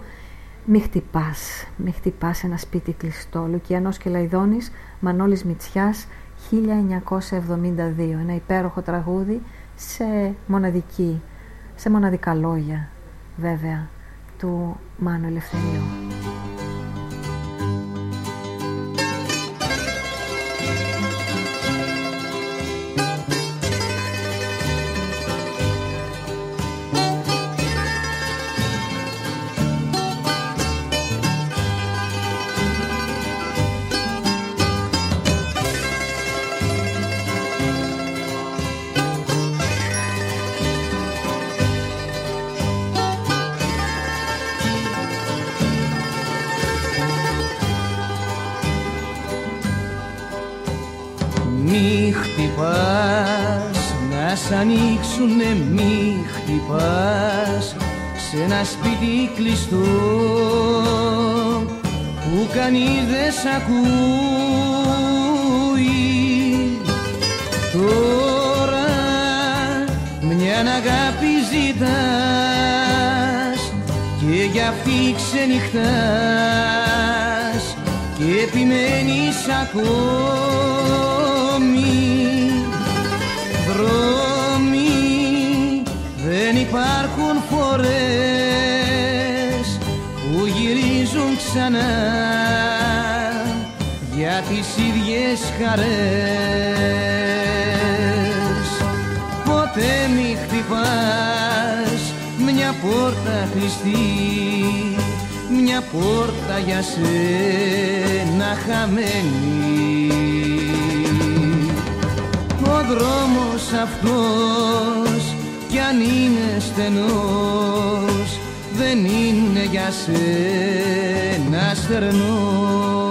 Speaker 2: «Μη χτυπάς, μη χτυπάς ένα σπίτι κλειστό». Λουκιανός και Λαϊδόνης, Μανώλης Μητσιάς, 1972. Ένα υπέροχο τραγούδι σε μοναδική, σε μοναδικά λόγια βέβαια του Μάνου Ελευθερίου.
Speaker 15: Ανοίξουνε μη χτυπάς σε ένα σπίτι κλειστό που κανείς δεν σ' ακούει. Τώρα μια αγάπη ζητάς και για αυτή ξενυχτάς και επιμένεις ακόμη ξανά για τις ίδιες χαρές. Ποτέ μη χτυπάς μια πόρτα κλειστή μια πόρτα για σένα χαμένη. Ο δρόμος αυτός κι αν είναι στενός δεν είναι για σένα στερνός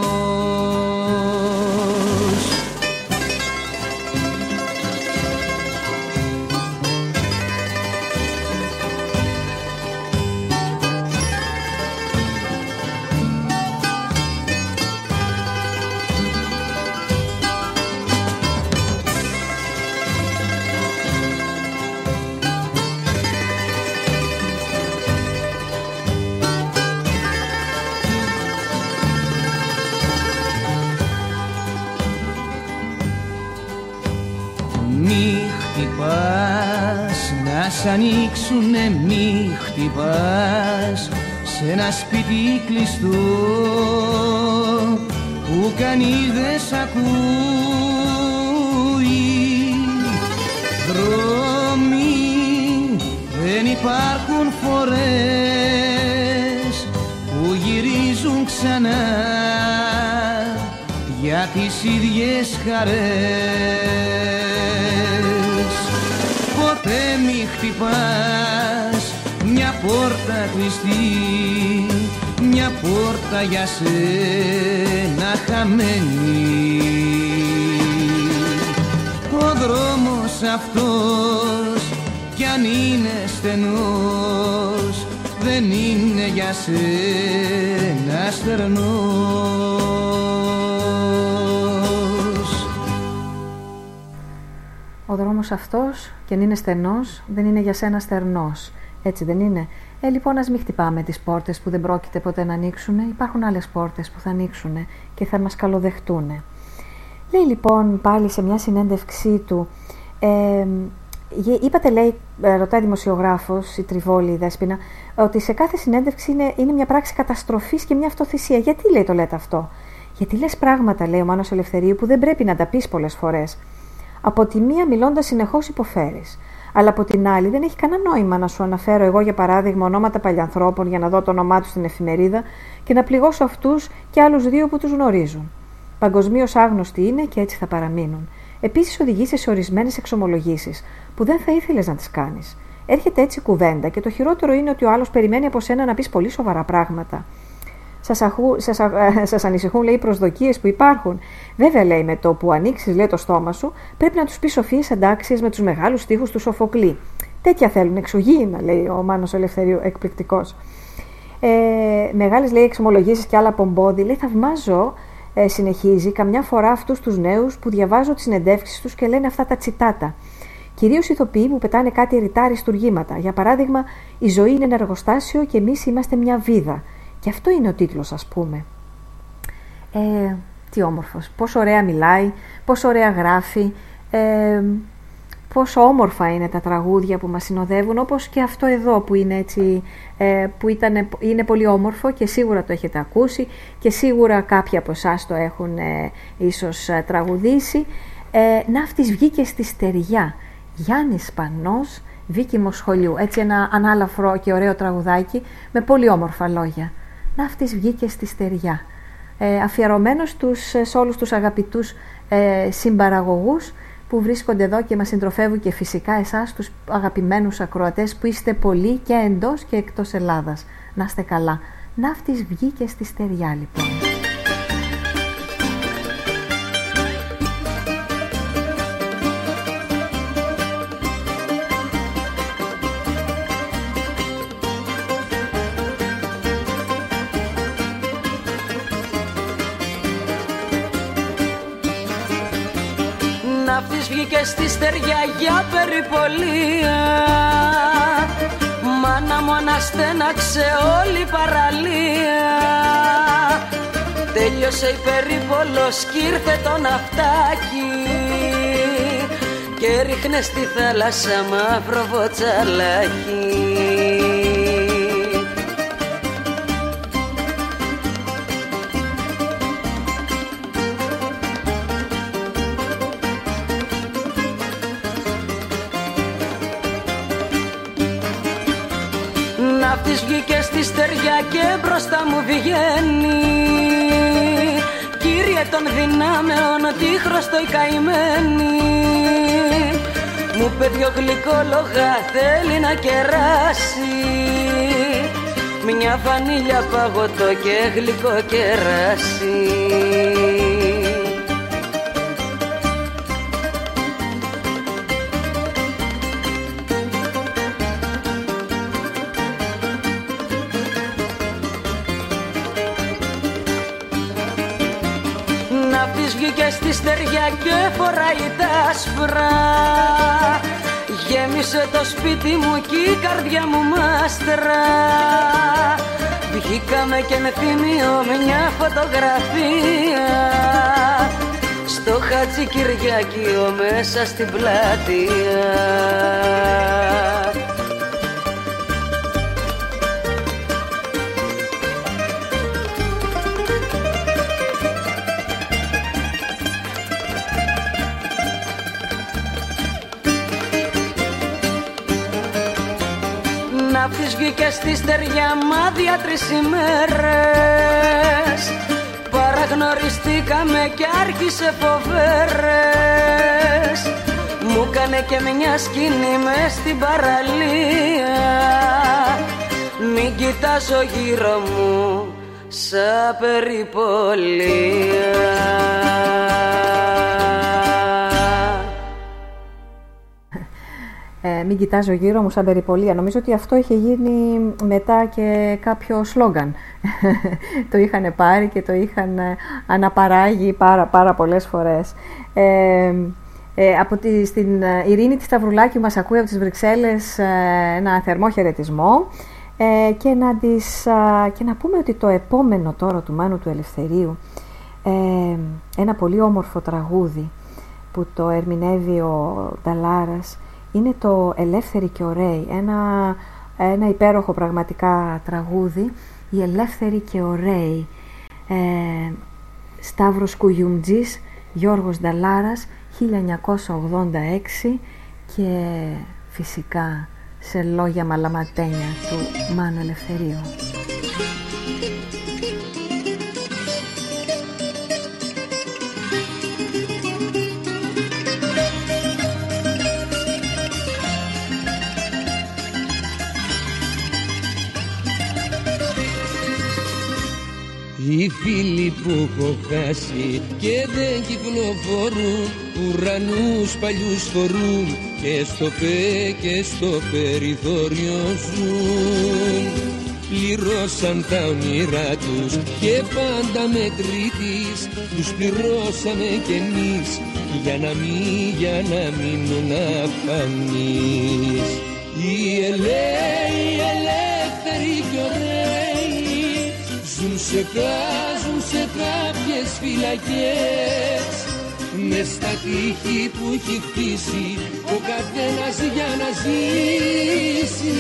Speaker 15: ανοίξουνε μη χτυπάς σε ένα σπίτι κλειστό που κανείς δεν σ' ακούει. Δρόμοι δεν υπάρχουν φορές που γυρίζουν ξανά για τις ίδιες χαρές ποτέ μη χτυπάς μια πόρτα κλειστή μια πόρτα για σένα χαμένη. Ο
Speaker 3: δρόμος αυτός κι αν είναι στενός δεν είναι για σένα στερνός
Speaker 2: Ο δρόμος αυτός κι αν είναι στενός δεν είναι για σένα στερνός έτσι δεν είναι; Ε, λοιπόν, ας μην χτυπάμε τις πόρτες που δεν πρόκειται ποτέ να ανοίξουν. Υπάρχουν άλλες πόρτες που θα ανοίξουν και θα μας καλοδεχτούν. Λέει λοιπόν πάλι σε μια συνέντευξή του, ε, είπατε λέει, ε, ρωτάει δημοσιογράφος, η Τριβόλη, η Δέσποινα, ότι σε κάθε συνέντευξη είναι, είναι μια πράξη καταστροφής και μια αυτοθυσία. Γιατί λέει το λέτε αυτό; Γιατί λες πράγματα, λέει ο Μάνος Ελευθερίου, που δεν πρέπει να τα πεις πολλές φορές. Από τη μία μιλώντας συνεχώς υποφέρεις. Αλλά από την άλλη, δεν έχει κανένα νόημα να σου αναφέρω εγώ, για παράδειγμα, ονόματα παλιανθρώπων για να δω το όνομά τους στην εφημερίδα και να πληγώσω αυτούς και άλλους δύο που τους γνωρίζουν. Παγκοσμίως άγνωστοι είναι και έτσι θα παραμείνουν. Επίσης, οδηγήσει σε ορισμένες εξομολογήσεις που δεν θα ήθελες να τις κάνεις. Έρχεται έτσι κουβέντα και το χειρότερο είναι ότι ο άλλος περιμένει από σένα να πεις πολύ σοβαρά πράγματα. Σας σας, σας ανησυχούν, λέει, οι προσδοκίες που υπάρχουν. Βέβαια, λέει, με το που ανοίξεις, λέει, το στόμα σου, πρέπει να τους πεις σοφίες αντάξιε με τους μεγάλους τείχου του Σοφοκλή. Τέτοια θέλουν, εξωγήινα, λέει ο Μάνος Ελευθερίου, εκπληκτικός. Ε, Μεγάλες, λέει, εξομολογήσεις και άλλα πομπόδι. Λέει, θαυμάζω, ε, συνεχίζει, καμιά φορά αυτούς τους νέους που διαβάζω τις συνεντεύξεις τους και λένε αυτά τα τσιτάτα. Κυρίως ηθοποιοί που πετάνε κάτι ρητά αριστουργήματα. Για παράδειγμα, η ζωή είναι ένα εργοστάσιο και εμείς είμαστε μια βίδα. Και αυτό είναι ο τίτλος ας πούμε. Ε, τι όμορφος, πόσο ωραία μιλάει, πόσο ωραία γράφει, ε, πόσο όμορφα είναι τα τραγούδια που μας συνοδεύουν, όπως και αυτό εδώ που είναι έτσι, ε, που ήταν, είναι πολύ όμορφο και σίγουρα το έχετε ακούσει και σίγουρα κάποιοι από εσάς το έχουν ε, ίσως ε, τραγουδήσει. Ε, ναύτης βγήκε στη στεριά, Γιάννης Σπανός, Βίκυμο σχολείου. Έτσι ένα ανάλαφρο και ωραίο τραγουδάκι με πολύ όμορφα λόγια ναύτης βγήκε στη στεριά. Ε, αφιερωμένος τους, σε όλους τους αγαπητούς ε, συμπαραγωγούς που βρίσκονται εδώ και μας συντροφεύουν και φυσικά εσάς τους αγαπημένους ακροατές που είστε πολλοί και εντός και εκτός Ελλάδας. Να είστε καλά. Ναύτης βγήκε στη στεριά λοιπόν.
Speaker 14: Βγήκε στη στεριά για περιπολία. Μάνα μου αναστέναξε όλη η παραλία. Τέλειωσε η περίπολος κι ήρθε το ναυτάκι Και ρίχνε στη θάλασσα μαύρο βοτσαλάκι βγήκε στη στεριά και μπροστά μου βγαίνει. Κύριε των δυνάμεων τι χρωστό η καημένη. Μου είπε δυο γλυκόλογα θέλει να κεράσει. Μια βανίλια παγωτό και γλυκό κεράσι στη στεριά και φοράει τα άσπρα. Γέμισε το σπίτι μου και η καρδιά μου μάστρα. Βγήκαμε και με θυμίο μια φωτογραφία. Στο Χατζη Κυριάκιο μέσα στην πλατεία βγήκε στη στεριά μάδια τρεις ημέρες. Παραγνωριστήκαμε και άρχισε φοβέρες. Μου κάνε και μια σκηνή μες στην παραλία. Μην κοιτάζω γύρω μου σαν περιπολία
Speaker 2: ε, μην κοιτάζω γύρω μου σαν περιπολία. Νομίζω ότι αυτό είχε γίνει μετά και κάποιο σλόγκαν. *laughs* το είχαν πάρει και το είχαν ε, αναπαράγει πάρα, πάρα πολλές φορές. Ε, ε, από τη, στην ε, Ειρήνη της Σταυρουλάκη μας ακούει από τις Βρυξέλλες ένα θερμό χαιρετισμό και, να τις, και να πούμε ότι το επόμενο τώρα του Μάνου του Ελευθερίου ένα πολύ όμορφο τραγούδι που το ερμηνεύει ο Νταλάρας είναι το «Ελεύθερη και ωραίοι», ένα, ένα υπέροχο πραγματικά τραγούδι, «Η ελεύθερη και ωραίοι». Ε, Σταύρος Κουγιουμτζής, Γιώργος Νταλάρας, 1986 και φυσικά σε λόγια μαλαματένια του Μάνου Ελευθερίου.
Speaker 16: Οι φίλοι που έχω χάσει και δεν κυκλοφορούν Ουρανούς παλιούς φορούν και στο πέ και στο περιθώριο ζουν. Πληρώσαν τα όνειρά τους και πάντα με τρίτης Τους πληρώσαμε κι εμείς για να μην, για να μείνουν αφανείς. Οι ελέοι, ελεύθεροι κι ωραίοι Ζουν σε κάζουν σε κάποιες φυλακές. Μες στα τείχη που έχει χτίσει ο καθένας για να ζήσει.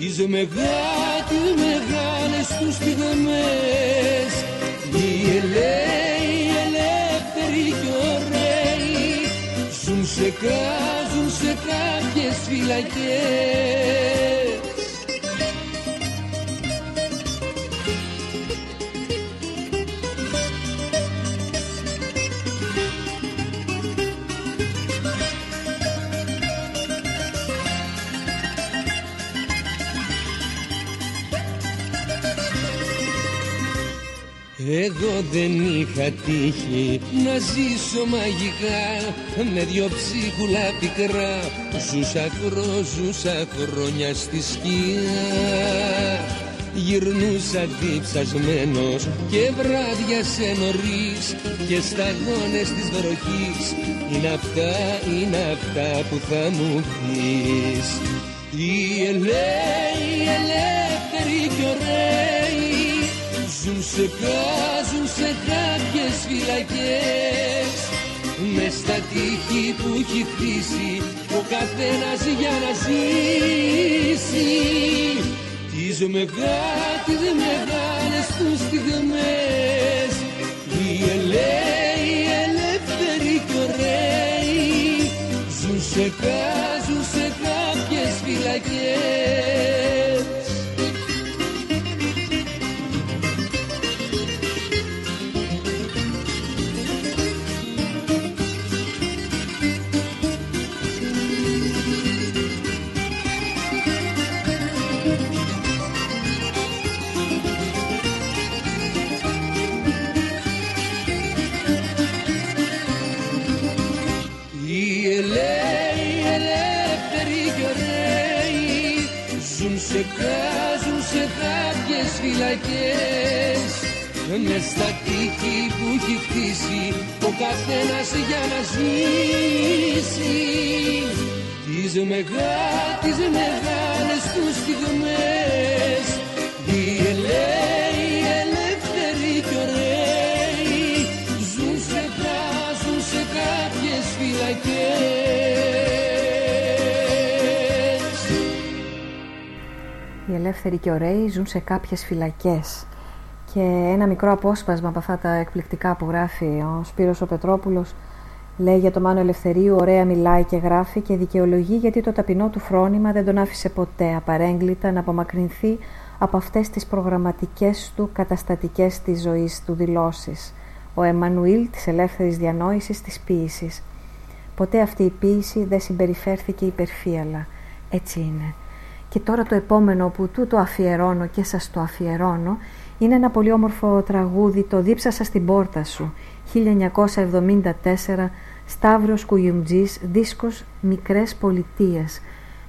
Speaker 16: Τις μεγάλες, μεγάλες τους στιγμές. Οι ελέοι, ελεύθεροι και ωραίοι ζουν σε κάζουν σε κάποιες φυλακές Εδώ δεν είχα τύχει να ζήσω μαγικά με δυο ψίχουλα πικρά. Ζούσα κρό, ζούσα χρόνια στη σκιά. Γυρνούσα διψασμένος και βράδια σε νωρίς και σταγόνες της βροχής. Είναι αυτά, είναι αυτά που θα μου πεις. Οι ελέοι, ελεύθεροι κι ωραίοι Ζουν σε κάζουν σε κάποιες φυλακές. Μες στα τείχη που έχει χτίσει ο καθένας για να ζήσει. Τις μεγάλες, μεγάλες τους στιγμές. Οι ελέοι, ελεύθεροι κι ωραίοι ζουν σε κάζουν σε κάποιες φυλακές με στα τείχη που έχει χτίσει ο καθένας για να ζήσει τις, μεγά, τις μεγάλες τους στιγμές οι ελέοι, ελεύθεροι κι ωραίοι ζουν σε, κάζουν σε κάποιες φυλακές
Speaker 2: οι ελεύθεροι και ωραίοι ζουν σε κάποιες φυλακές. Και ένα μικρό απόσπασμα από αυτά τα εκπληκτικά που γράφει ο Σπύρος ο Πετρόπουλος λέει για το Μάνο Ελευθερίου ωραία μιλάει και γράφει και δικαιολογεί γιατί το ταπεινό του φρόνημα δεν τον άφησε ποτέ απαρέγκλητα να απομακρυνθεί από αυτές τις προγραμματικές του καταστατικές της ζωής του δηλώσεις. Ο Εμμανουήλ της ελεύθερης διανόησης της ποίησης. Ποτέ αυτή η ποίηση δεν συμπεριφέρθηκε υπερφύαλα. Έτσι είναι. Και τώρα το επόμενο που του το αφιερώνω και σας το αφιερώνω είναι ένα πολύ όμορφο τραγούδι «Το δίψασα στην πόρτα σου» 1974 Σταύρος Κουγιουμτζής, δίσκος «Μικρές πολιτείες»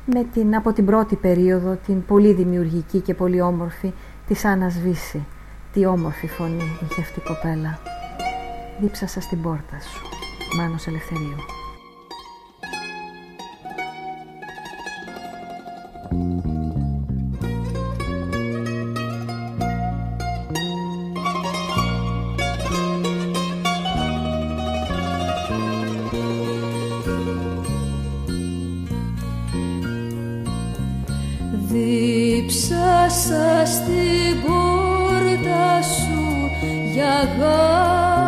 Speaker 2: με την από την πρώτη περίοδο την πολύ δημιουργική και πολύ όμορφη της Άννας Βύση. Τι όμορφη φωνή είχε αυτή η κοπέλα. Δίψασα στην πόρτα σου. Μάνος Ελευθερίου.
Speaker 4: Δίψασα στην πόρτα σου για αγάπη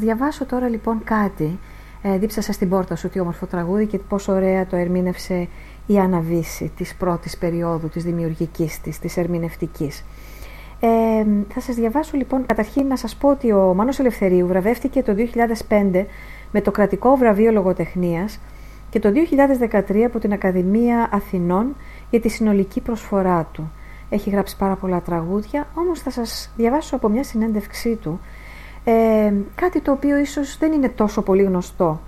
Speaker 4: διαβάσω τώρα λοιπόν κάτι. Ε, δίψασα στην πόρτα σου τι όμορφο τραγούδι και πόσο ωραία το ερμήνευσε η Αναβίση της πρώτης περίοδου της δημιουργικής της, της ερμηνευτικής. Ε, θα σας διαβάσω λοιπόν, καταρχήν να σας πω ότι ο Μάνος Ελευθερίου βραβεύτηκε το 2005 με το κρατικό βραβείο λογοτεχνίας και το 2013 από την Ακαδημία Αθηνών για τη συνολική προσφορά του. Έχει γράψει πάρα πολλά τραγούδια, όμως θα σας διαβάσω από μια συνέντευξή του ε, κάτι το οποίο ίσως δεν είναι τόσο πολύ γνωστό.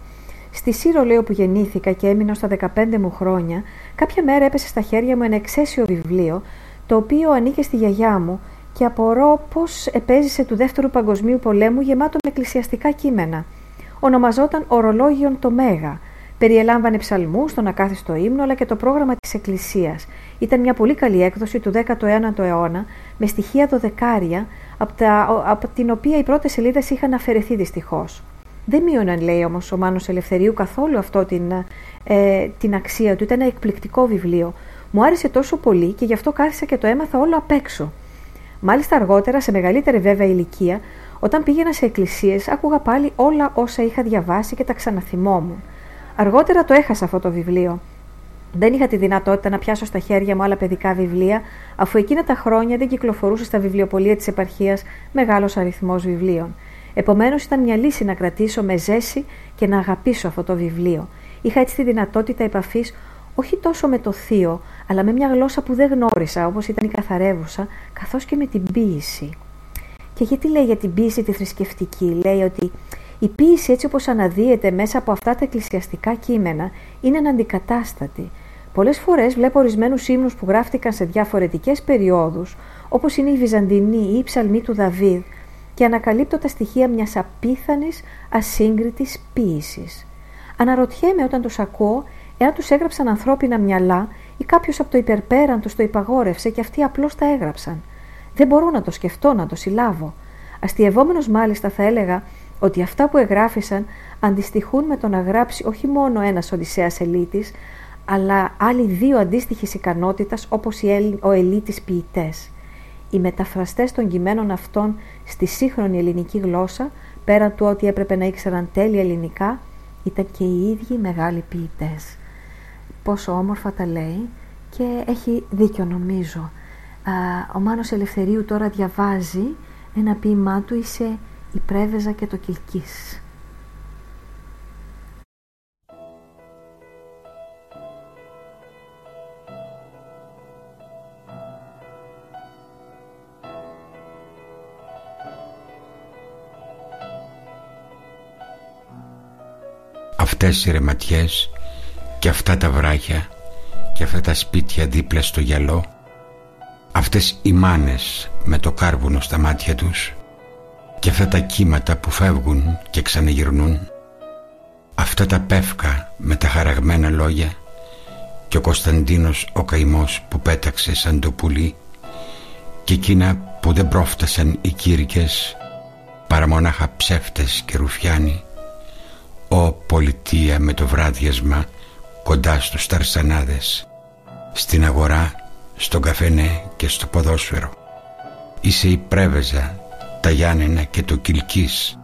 Speaker 4: Στη Σύρο λέω που γεννήθηκα και έμεινα στα 15 μου χρόνια, κάποια μέρα έπεσε στα χέρια μου ένα εξαίσιο βιβλίο, το οποίο ανήκε στη γιαγιά μου
Speaker 2: και απορώ πως επέζησε του Δεύτερου Παγκοσμίου Πολέμου γεμάτο με εκκλησιαστικά κείμενα. Ονομαζόταν «Ορολόγιον το Μέγα», Περιελάμβανε ψαλμούς, τον ακάθιστο ύμνο αλλά και το πρόγραμμα της Εκκλησίας. Ήταν μια πολύ καλή έκδοση του 19ου αιώνα με στοιχεία δωδεκάρια, από, τα, από την οποία οι πρώτες σελίδες είχαν αφαιρεθεί δυστυχώς. Δεν μείωναν, λέει όμως ο Μάνος Ελευθερίου, καθόλου αυτό την, ε, την αξία του. Ήταν ένα εκπληκτικό βιβλίο. Μου άρεσε τόσο πολύ και γι' αυτό κάθισα και το έμαθα όλο απ' έξω. Μάλιστα αργότερα, σε μεγαλύτερη βέβαια ηλικία, όταν πήγαινα σε εκκλησίες, άκουγα πάλι όλα όσα είχα διαβάσει και τα ξαναθυμόμουν. Αργότερα το έχασα αυτό το βιβλίο. Δεν είχα τη δυνατότητα να πιάσω στα χέρια μου άλλα παιδικά βιβλία, αφού εκείνα τα χρόνια δεν κυκλοφορούσε στα βιβλιοπολία της επαρχίας μεγάλος αριθμός βιβλίων. Επομένως, ήταν μια λύση να κρατήσω με ζέση και να αγαπήσω αυτό το βιβλίο. Είχα έτσι τη δυνατότητα επαφής όχι τόσο με το θείο, αλλά με μια γλώσσα που δεν γνώρισα, όπως ήταν η καθαρεύουσα, καθώς και με την ποίηση. Και γιατί λέει για την ποίηση τη θρησκευτική, λέει ότι η ποίηση έτσι όπως αναδύεται μέσα από αυτά τα εκκλησιαστικά κείμενα είναι αναντικατάστατη. Πολλές φορές βλέπω ορισμένους ύμνους που γράφτηκαν σε διαφορετικές περιόδους, όπως είναι η Βυζαντινή ή η ψαλμή του Δαβίδ, και ανακαλύπτω τα στοιχεία μιας απίθανης, ασύγκριτης ποίησης. Αναρωτιέμαι όταν τους ακούω εάν τους έγραψαν ανθρώπινα μυαλά ή κάποιος από το υπερπέραν τους το υπαγόρευσε και αυτοί απλώς τα έγραψαν. Δεν μπορώ να το σκεφτώ, να το συλλάβω. Αστειευόμενος μάλιστα θα έλεγα ότι αυτά που εγγράφησαν αντιστοιχούν με το να γράψει όχι μόνο ένας Οδυσσέας Ελίτης, αλλά άλλοι δύο αντίστοιχης ικανότητας όπως ο Ελίτης ποιητές. Οι μεταφραστές των κειμένων αυτών στη σύγχρονη ελληνική γλώσσα, πέρα του ότι έπρεπε να ήξεραν τέλεια ελληνικά, ήταν και οι ίδιοι μεγάλοι ποιητές. Πόσο όμορφα τα λέει και έχει δίκιο νομίζω. Ο Μάνος Ελευθερίου τώρα διαβάζει ένα ποίημά του «Είσαι η Πρέβεζα και το Κιλκής.
Speaker 10: Αυτές οι ρεματιές και αυτά τα βράχια και αυτά τα σπίτια δίπλα στο γυαλό αυτές οι μάνες με το κάρβουνο στα μάτια τους και αυτά τα κύματα που φεύγουν και ξαναγυρνούν αυτά τα πεύκα με τα χαραγμένα λόγια και ο Κωνσταντίνος ο καημός που πέταξε σαν το πουλί και εκείνα που δεν πρόφτασαν οι κήρυκες παρά μονάχα ψεύτες και ρουφιάνοι ο πολιτεία με το βράδιασμα κοντά στους ταρσανάδες στην αγορά, στον καφενέ και στο ποδόσφαιρο. Είσαι η πρέβεζα τα Γιάννενα και το Κιλκής,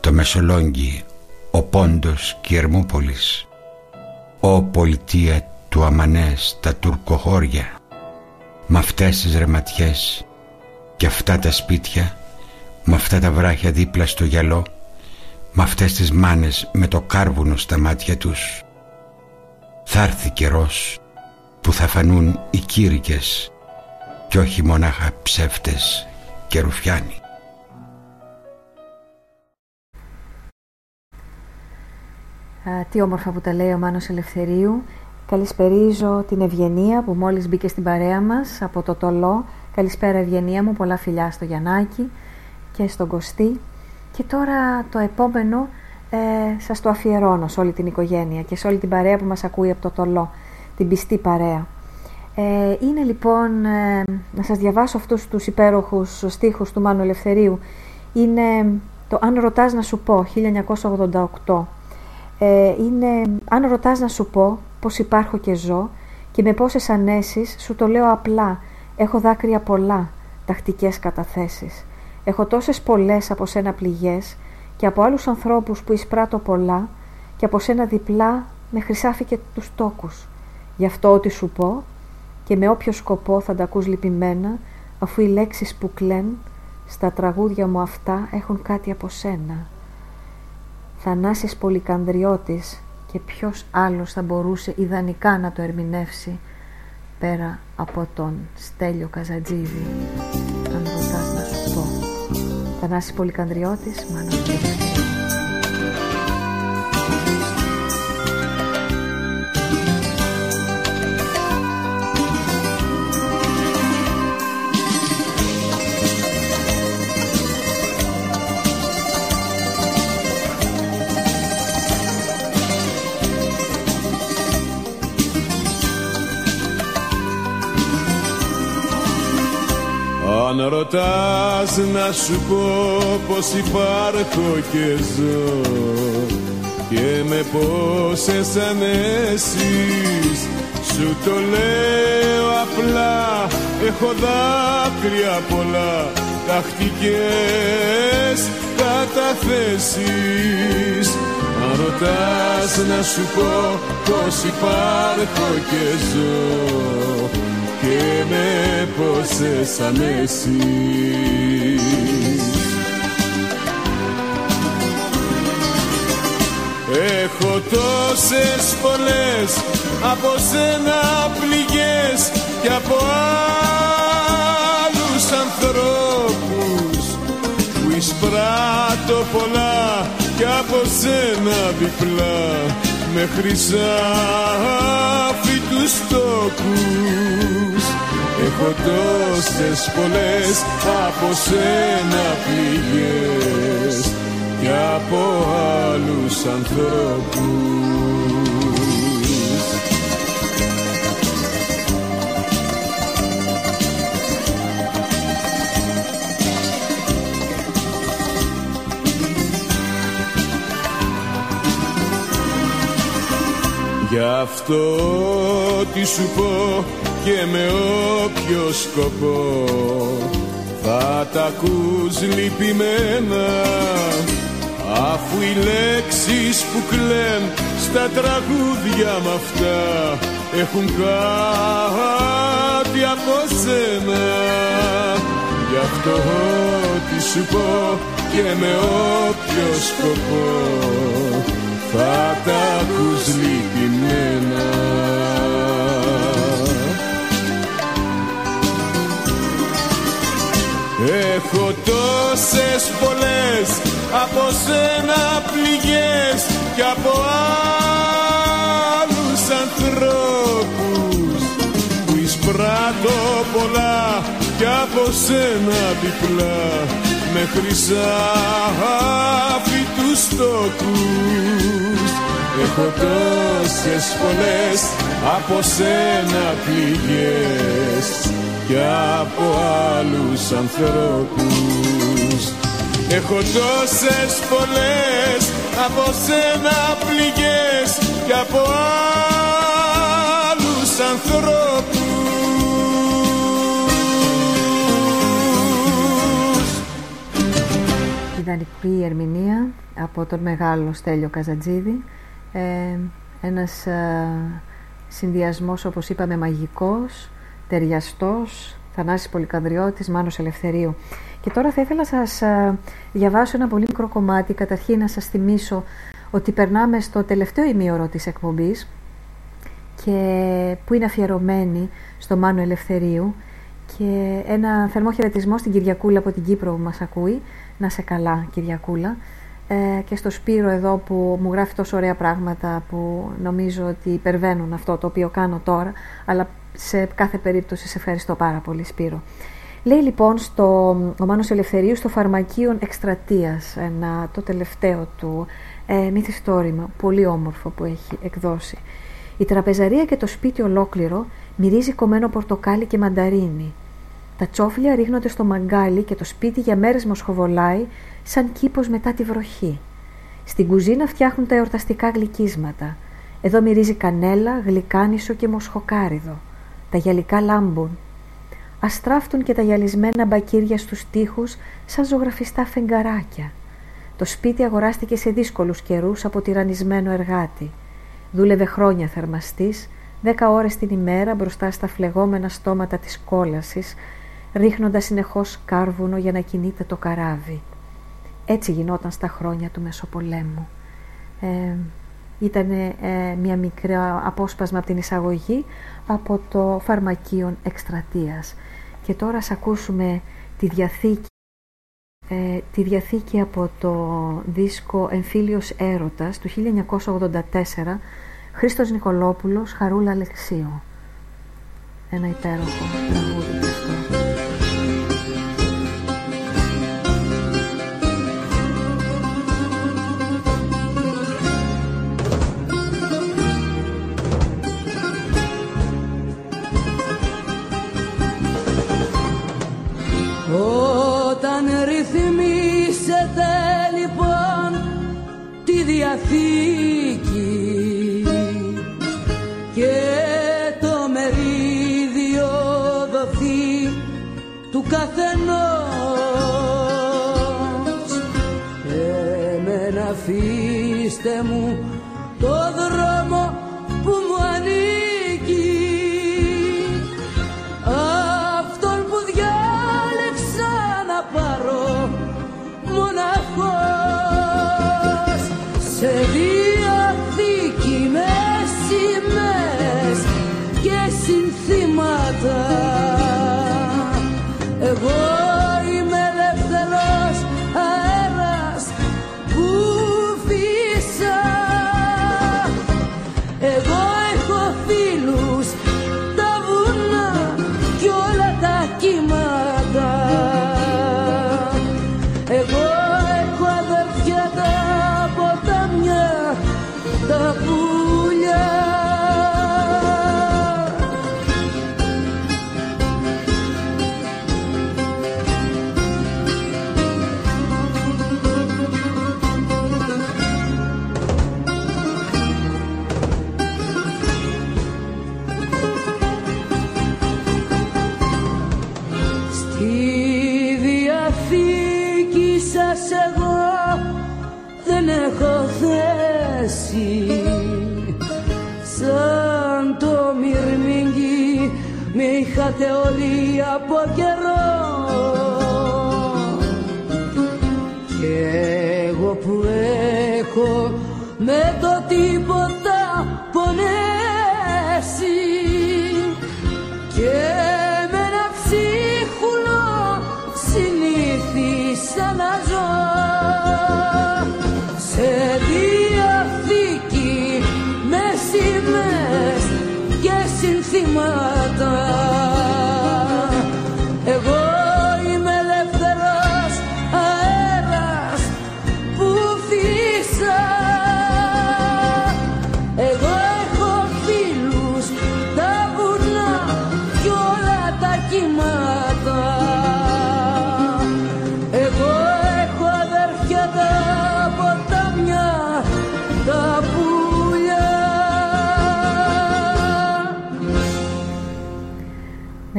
Speaker 10: το Μεσολόγγι, ο Πόντος και η Ερμούπολης, ο πολιτεία του Αμανές, τα τουρκοχώρια, με αυτές τις ρεματιές και αυτά τα σπίτια, με αυτά τα βράχια δίπλα στο γυαλό, με αυτές τις μάνες με το κάρβουνο στα μάτια τους. Θα έρθει καιρός που θα φανούν οι κήρυκες και όχι μονάχα ψεύτες και ρουφιάνοι.
Speaker 2: τι όμορφα που τα λέει ο Μάνος Ελευθερίου. Καλησπερίζω την Ευγενία που μόλις μπήκε στην παρέα μας από το Τολό. Καλησπέρα Ευγενία μου, πολλά φιλιά στο Γιαννάκη και στον Κωστή. Και τώρα το επόμενο ε, σας το αφιερώνω σε όλη την οικογένεια και σε όλη την παρέα που μας ακούει από το Τολό, την πιστή παρέα. Ε, είναι λοιπόν, ε, να σας διαβάσω αυτούς τους υπέροχους στίχους του Μάνου Ελευθερίου. Είναι το «Αν ρωτάς να σου πω» 1988 ε, είναι αν ρωτάς να σου πω πως υπάρχω και ζω και με πόσες ανέσεις σου το λέω απλά έχω δάκρυα πολλά τακτικές καταθέσεις έχω τόσες πολλές από σένα πληγές και από άλλους ανθρώπους που εισπράττω πολλά και από σένα διπλά με χρυσάφι και τους τόκους. Γι' αυτό ό,τι σου πω και με όποιο σκοπό θα τα ακούς λυπημένα αφού οι λέξεις που κλαίν στα τραγούδια μου αυτά έχουν κάτι από σένα. Θανάσης Πολυκανδριώτης και ποιος άλλος θα μπορούσε ιδανικά να το ερμηνεύσει πέρα από τον Στέλιο Καζατζίδη Θανάσης Πολυκανδριώτης Μάνα
Speaker 17: Αν ρωτάς να σου πω πως υπάρχω και ζω και με πόσες ανέσεις σου το λέω απλά έχω δάκρυα πολλά τακτικές καταθέσεις. Αν ρωτάς να σου πω πως υπάρχω και ζω και με πόσες ανέσεις. Έχω τόσες πολλές από σένα πληγές και από άλλους ανθρώπους που εισπράττω πολλά και από σένα διπλά με χρυσάφι τους τόκους Έχω τόσες πολλές από σένα πληγές και από άλλους ανθρώπους Γι' αυτό τι σου πω και με όποιο σκοπό. Θα τα ακούς λυπημένα αφού οι λέξεις που κλαίν στα τραγούδια μ' αυτά έχουν κάτι από σένα. Γι' αυτό τι σου πω και με όποιο σκοπό θα τα ακούς λυπημένα. Έχω τόσες πολλές από σένα πληγές και από άλλους ανθρώπους. Που εισπράττω πολλά και από σένα διπλά με χρυσάφι τους τόκους. Έχω τόσες πολλές από σένα πληγές και από άλλους ανθρώπους. Έχω τόσες πολλές από σένα πληγές και από άλλους ανθρώπους
Speaker 2: Ιδανική ερμηνεία από τον μεγάλο Στέλιο Καζατζίδη. Ε, ένας ε, συνδυασμός όπως είπαμε μαγικός ταιριαστός Θανάσης Πολυκανδριώτης, Μάνος Ελευθερίου. Και τώρα θα ήθελα να σας ε, διαβάσω ένα πολύ μικρό κομμάτι. Καταρχήν να σας θυμίσω ότι περνάμε στο τελευταίο ημίωρο της εκπομπής και που είναι αφιερωμένη στο Μάνο Ελευθερίου. Και ένα θερμό χαιρετισμό στην Κυριακούλα από την Κύπρο που μας ακούει να σε καλά Κυριακούλα ε, και στο Σπύρο εδώ που μου γράφει τόσο ωραία πράγματα που νομίζω ότι υπερβαίνουν αυτό το οποίο κάνω τώρα αλλά σε κάθε περίπτωση σε ευχαριστώ πάρα πολύ Σπύρο. Λέει λοιπόν στο, ο Μάνος Ελευθερίου στο φαρμακείο εκστρατείας ένα, το τελευταίο του ε, μυθιστόρημα, πολύ όμορφο που έχει εκδώσει. Η τραπεζαρία και το σπίτι ολόκληρο μυρίζει κομμένο πορτοκάλι και μανταρίνι. Τα τσόφλια ρίχνονται στο μαγκάλι και το σπίτι για μέρες μοσχοβολάει σαν κήπος μετά τη βροχή. Στην κουζίνα φτιάχνουν τα εορταστικά γλυκίσματα. Εδώ μυρίζει κανέλα, γλυκάνισο και μοσχοκάριδο. Τα γυαλικά λάμπουν. Αστράφτουν και τα γυαλισμένα μπακύρια στους τοίχους σαν ζωγραφιστά φεγγαράκια. Το σπίτι αγοράστηκε σε δύσκολους καιρούς από τυραννισμένο εργάτη. Δούλευε χρόνια θερμαστής, δέκα ώρες την ημέρα μπροστά στα φλεγόμενα στόματα της κόλασης, ρίχνοντας συνεχώς κάρβουνο για να κινείται το καράβι. Έτσι γινόταν στα χρόνια του Μεσοπολέμου. Ε, ήταν ε, μια μικρά απόσπασμα από την εισαγωγή από το φαρμακείο εκστρατείας. Και τώρα ας ακούσουμε τη διαθήκη, ε, τη διαθήκη από το δίσκο «Εμφύλιος έρωτας» του 1984 Χρήστος Νικολόπουλος, Χαρούλα Αλεξίου. Ένα υπέροχο τραγούδι
Speaker 16: διαθήκη είχατε όλοι από καιρό. Και εγώ που έχω με το τίποτα πονέσει. Και με ένα ψίχουλο συνήθισα να ζω. Σε διαθήκη με σημαίες και συνθήματα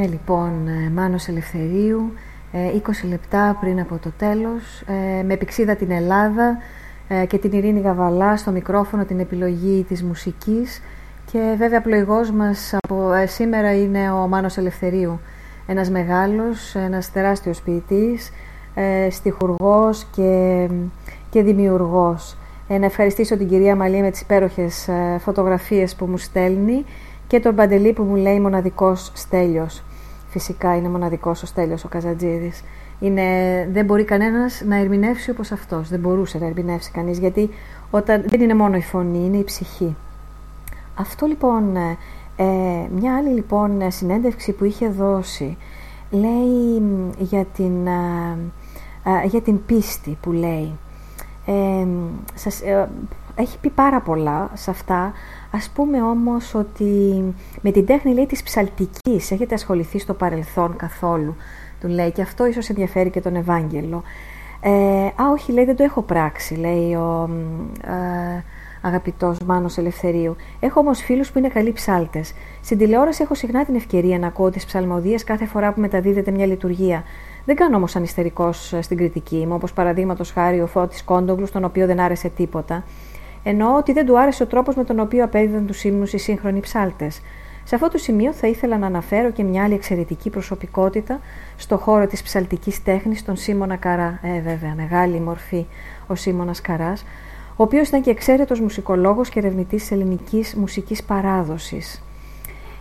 Speaker 2: Ναι, λοιπόν, ε, Μάνος Ελευθερίου, ε, 20 λεπτά πριν από το τέλος, ε, με επεξίδα την Ελλάδα ε, και την Ειρήνη Γαβαλά στο μικρόφωνο την επιλογή της μουσικής και βέβαια πλοηγός μας από ε, σήμερα είναι ο Μάνος Ελευθερίου, ένας μεγάλος, ένας τεράστιος ποιητής, ε, στιχουργός και, και δημιουργός. Ε, να ευχαριστήσω την κυρία Μαλή με τις υπέροχες ε, φωτογραφίες που μου στέλνει και τον Παντελή που μου λέει μοναδικός Στέλιος. Φυσικά είναι μοναδικός ο Στέλιος ο Καζατζίδης. Είναι, δεν μπορεί κανένας να ερμηνεύσει όπως αυτός. Δεν μπορούσε να ερμηνεύσει κανείς γιατί όταν, δεν είναι μόνο η φωνή, είναι η ψυχή. Αυτό λοιπόν, ε, ε, μια άλλη λοιπόν συνέντευξη που είχε δώσει λέει μ, για την, ε, ε, για την πίστη που λέει. Ε, σας, ε, έχει πει πάρα πολλά σε αυτά. Ας πούμε όμως ότι με την τέχνη λέει της ψαλτικής έχετε ασχοληθεί στο παρελθόν καθόλου. Του λέει και αυτό ίσως ενδιαφέρει και τον Ευάγγελο. Ε, α, όχι, λέει, δεν το έχω πράξει, λέει ο ε, αγαπητός Μάνος Ελευθερίου. Έχω όμως φίλους που είναι καλοί ψάλτες. Στην τηλεόραση έχω συχνά την ευκαιρία να ακούω τις ψαλμοδίες κάθε φορά που μεταδίδεται μια λειτουργία. Δεν κάνω όμως ανιστερικός στην κριτική μου, όπως παραδείγματος χάρη ο Φώτης Κόντογλου, στον οποίο δεν άρεσε τίποτα. Εννοώ ότι δεν του άρεσε ο τρόπος με τον οποίο απέδιδαν τους ύμνους οι σύγχρονοι ψάλτες. Σε αυτό το σημείο θα ήθελα να αναφέρω και μια άλλη εξαιρετική προσωπικότητα στο χώρο της ψαλτικής τέχνης, τον Σίμωνα Καρά. Ε, βέβαια, μεγάλη μορφή ο Σίμωνας Καράς, ο οποίος ήταν και εξαίρετος μουσικολόγος και ερευνητής της ελληνικής μουσικής παράδοσης.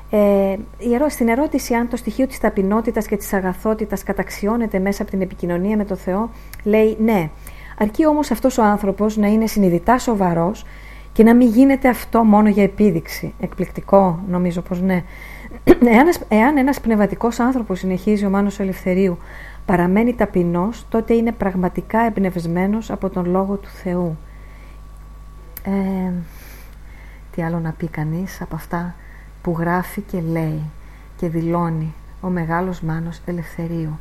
Speaker 2: Ε, στην ερώτηση αν το στοιχείο της ταπεινότητας και της αγαθότητας καταξιώνεται μέσα από την επικοινωνία με το Θεό, λέει ναι. Αρκεί όμως αυτός ο άνθρωπος να είναι συνειδητά σοβαρός και να μην γίνεται αυτό μόνο για επίδειξη. Εκπληκτικό, νομίζω πως ναι. *clears throat* Εάν, εάν ένας πνευματικός άνθρωπος, συνεχίζει ο Μάνος Ελευθερίου, παραμένει ταπεινός, τότε είναι πραγματικά εμπνευσμένος από τον Λόγο του Θεού. Ε, τι άλλο να πει κανείς από αυτά που γράφει και λέει και δηλώνει ο μεγάλος Μάνος Ελευθερίου.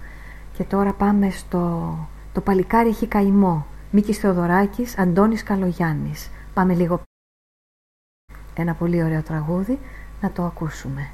Speaker 2: Και τώρα πάμε στο «Το παλικάρι έχει καημό». Μίκης Θεοδωράκης, Αντώνης Καλογιάννης.
Speaker 6: Πάμε λίγο ένα πολύ ωραίο τραγούδι να το ακούσουμε.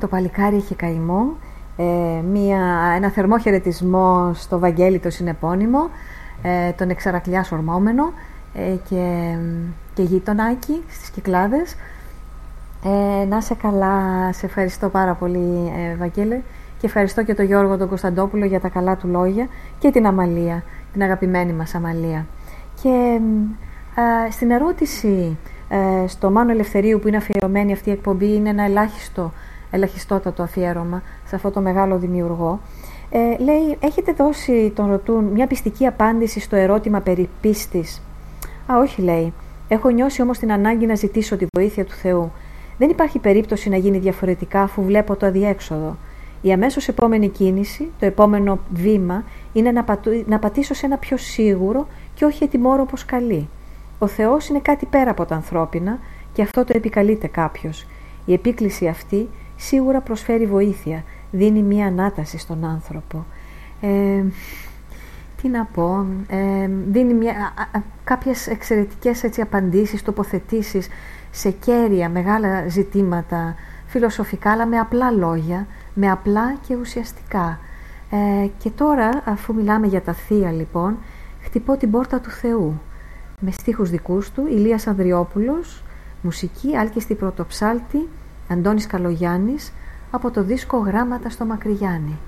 Speaker 6: Το παλικάρι είχε καημό. Ε, μια, ένα θερμό χαιρετισμό στο Βαγγέλη το συνεπώνυμο, ε, τον εξαρακλιά ορμόμενο ε, και, και γείτονάκι στις Κυκλάδες. Ε, να σε καλά, σε ευχαριστώ πάρα πολύ ε, Βαγγέλη και ευχαριστώ και τον Γιώργο τον Κωνσταντόπουλο για τα καλά του λόγια και την Αμαλία, την αγαπημένη μας Αμαλία. Και ε, στην ερώτηση ε, στο Μάνο Ελευθερίου που είναι αφιερωμένη αυτή η εκπομπή είναι ένα ελάχιστο ελαχιστότατο αφιέρωμα σε αυτό το μεγάλο δημιουργό. Ε, λέει, έχετε δώσει, τον ρωτούν, μια πιστική απάντηση στο ερώτημα περί πίστης. Α, όχι, λέει. Έχω νιώσει όμως την ανάγκη να ζητήσω τη βοήθεια του Θεού. Δεν υπάρχει περίπτωση να γίνει διαφορετικά αφού βλέπω το αδιέξοδο. Η αμέσως επόμενη κίνηση, το επόμενο βήμα, είναι να, να πατήσω σε ένα πιο σίγουρο και όχι ετοιμόρο όπως καλεί. Ο Θεός είναι κάτι πέρα από τα ανθρώπινα και αυτό το επικαλείται κάποιος. Η επίκληση αυτή σίγουρα προσφέρει βοήθεια, δίνει μία ανάταση στον άνθρωπο. Ε, τι να πω, ε, δίνει μια, κάποιες εξαιρετικές έτσι, απαντήσεις, τοποθετήσεις σε κέρια μεγάλα ζητήματα φιλοσοφικά, αλλά με απλά λόγια, με απλά και ουσιαστικά. Ε, και τώρα, αφού μιλάμε για τα θεία λοιπόν, χτυπώ την πόρτα του Θεού. Με στίχους δικούς του, Ηλίας Ανδριόπουλος, μουσική, άλκιστη πρωτοψάλτη, Αντώνης Καλογιάννης από το δίσκο «Γράμματα στο Μακρυγιάννη».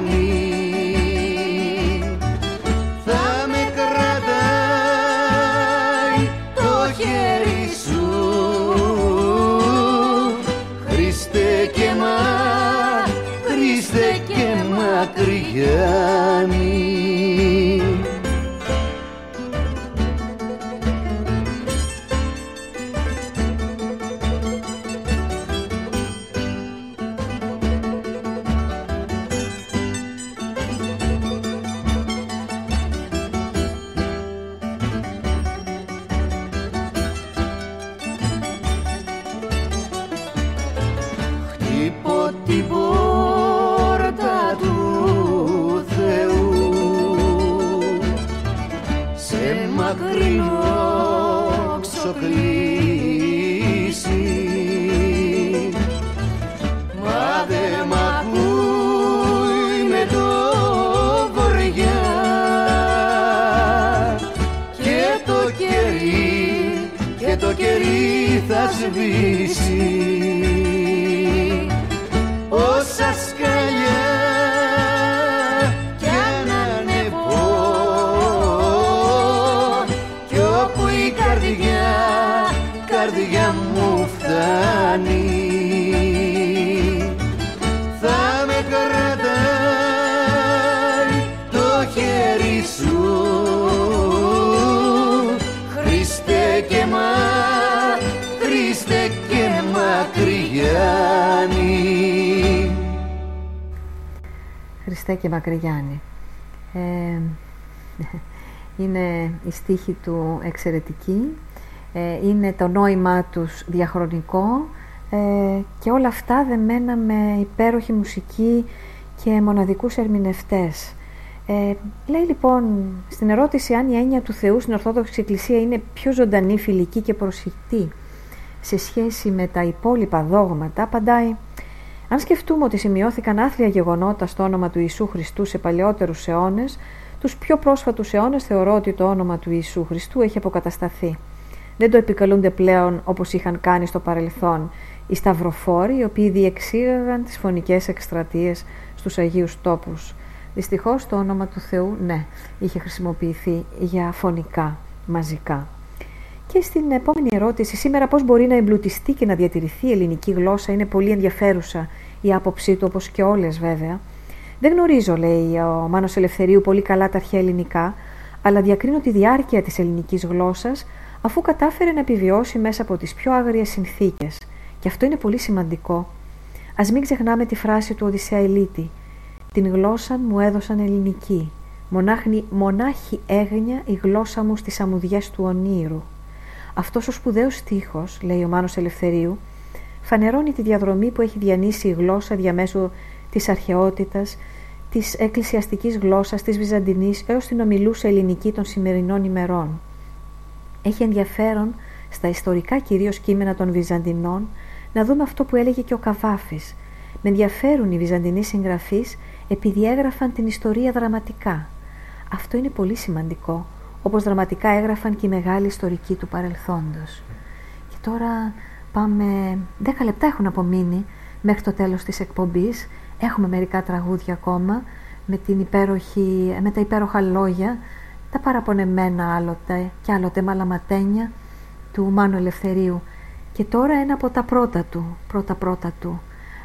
Speaker 6: Φτάνει Θα
Speaker 2: στίχη του εξαιρετική, ε, είναι το νόημά τους διαχρονικό ε, και όλα αυτά δεμένα με υπέροχη μουσική και μοναδικούς ερμηνευτές. Ε, λέει λοιπόν στην ερώτηση αν η έννοια του Θεού στην Ορθόδοξη Εκκλησία είναι πιο ζωντανή, φιλική και προσιτή σε σχέση με τα υπόλοιπα δόγματα, απαντάει αν σκεφτούμε ότι σημειώθηκαν άθλια γεγονότα στο όνομα του Ιησού Χριστού σε παλαιότερους αιώνες, τους πιο πρόσφατους αιώνες θεωρώ ότι το όνομα του Ιησού Χριστού έχει αποκατασταθεί. Δεν το επικαλούνται πλέον όπως είχαν κάνει στο παρελθόν οι σταυροφόροι, οι οποίοι διεξήγαγαν τις φωνικές εκστρατείες στους Αγίους τόπους. Δυστυχώς το όνομα του Θεού, ναι, είχε χρησιμοποιηθεί για φωνικά, μαζικά. Και στην επόμενη ερώτηση, σήμερα πώς μπορεί να εμπλουτιστεί και να διατηρηθεί η ελληνική γλώσσα, είναι πολύ ενδιαφέρουσα η άποψή του, όπως και όλες βέβαια. Δεν γνωρίζω, λέει ο Μάνος Ελευθερίου, πολύ καλά τα αρχαία ελληνικά, αλλά διακρίνω τη διάρκεια της ελληνικής γλώσσας, αφού κατάφερε να επιβιώσει μέσα από τις πιο άγριες συνθήκες. Και αυτό είναι πολύ σημαντικό. Ας μην ξεχνάμε τη φράση του Οδυσσέα Ηλίτη. Την γλώσσα μου έδωσαν ελληνική. Μονάχη, μονάχη έγνοια η γλώσσα μου στις αμμουδιές του ονείρου. Αυτός ο σπουδαίος στίχος, λέει ο Μάνος Ελευθερίου, φανερώνει τη διαδρομή που έχει διανύσει η γλώσσα διαμέσου της αρχαιότητας, της εκκλησιαστικής γλώσσας, της Βυζαντινής έως την ομιλούσα ελληνική των σημερινών ημερών. Έχει ενδιαφέρον στα ιστορικά κυρίως κείμενα των Βυζαντινών να δούμε αυτό που έλεγε και ο Καβάφης. Με ενδιαφέρουν οι Βυζαντινοί συγγραφείς επειδή έγραφαν την ιστορία δραματικά. Αυτό είναι πολύ σημαντικό, όπως δραματικά έγραφαν και οι μεγάλοι ιστορικοί του παρελθόντος. Και τώρα πάμε, 10 λεπτά έχουν απομείνει μέχρι το τέλος της εκπομπής. Έχουμε μερικά τραγούδια ακόμα με, την υπέροχη, με τα υπέροχα λόγια, τα παραπονεμένα άλλοτε και άλλοτε μαλαματένια του Μάνου Ελευθερίου. Και τώρα ένα από τα πρώτα του, πρώτα πρώτα του,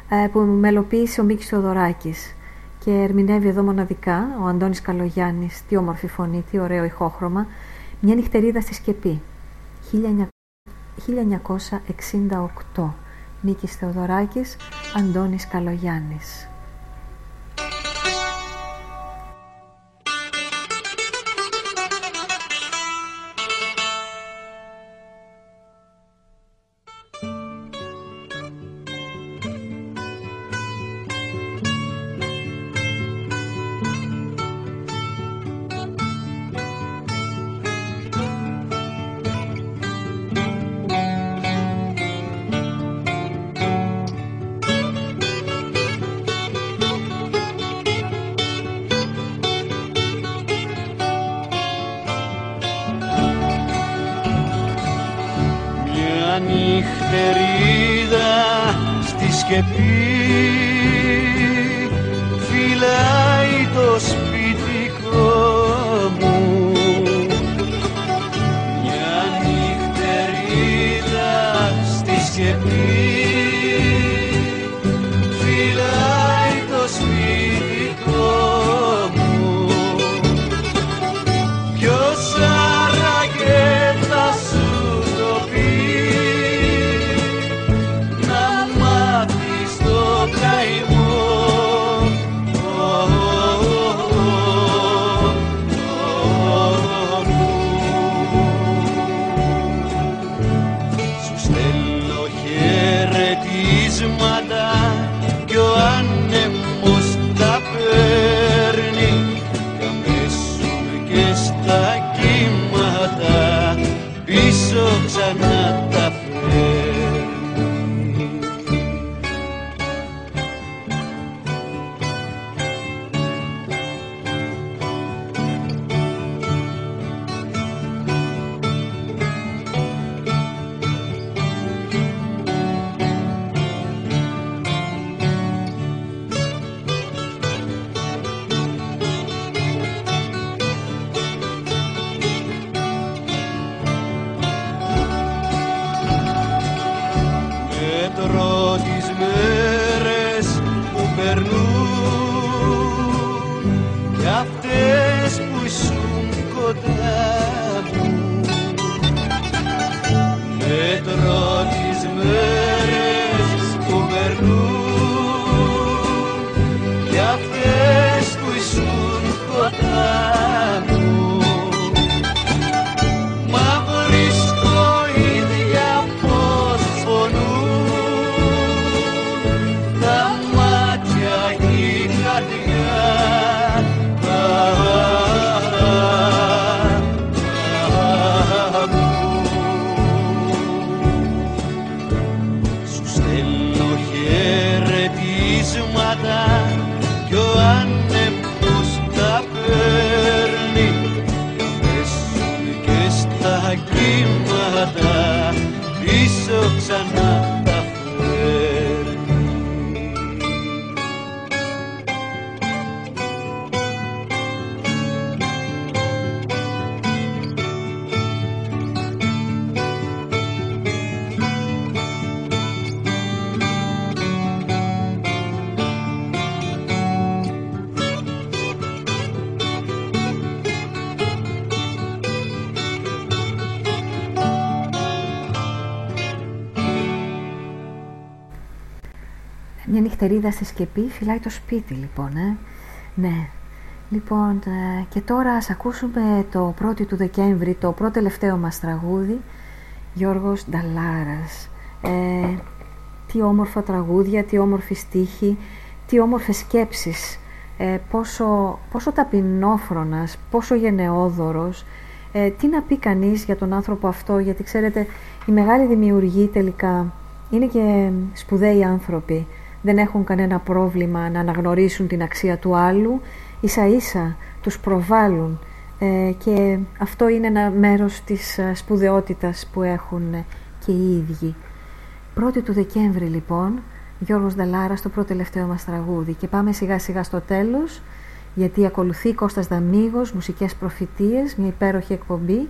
Speaker 2: ε, που μελοποίησε ο Μίκης Θεοδωράκης και ερμηνεύει εδώ μοναδικά ο Αντώνης Καλογιάννης, τι όμορφη φωνή, τι ωραίο ηχόχρωμα, μια νυχτερίδα στη Σκεπή, 1968. Μίκης Θεοδωράκης, Αντώνης Καλογιάννης.
Speaker 6: Νυχτερίδα στη
Speaker 18: σκεπή φυλάει το
Speaker 2: σπίτι λοιπόν, ε. Ναι. Λοιπόν, ε, και τώρα ας ακούσουμε το 1η του Δεκέμβρη, το πρώτο τελευταίο μας τραγούδι, Γιώργος Νταλάρας. Ε, τι όμορφα τραγούδια, τι όμορφη στίχη, τι όμορφες σκέψεις, ε, πόσο, πόσο ταπεινόφρονας, πόσο γενναιόδωρος, ε, τι να πει κανείς για τον άνθρωπο αυτό, γιατί ξέρετε, οι μεγάλοι δημιουργοί τελικά είναι και σπουδαίοι άνθρωποι. Δεν έχουν κανένα πρόβλημα να αναγνωρίσουν την αξία του άλλου, ίσα ίσα τους προβάλλουν ε, και αυτό είναι ένα μέρος της ε, σπουδαιότητας που έχουν ε, και οι ίδιοι. 1η του Δεκέμβρη λοιπόν, Γιώργος Δαλάρας το πρώτο τελευταίο μας τραγούδι και πάμε σιγά σιγά στο τέλος γιατί ακολουθεί Κώστας Δαμίγος, μουσικές προφητείες, μια υπέροχη εκπομπή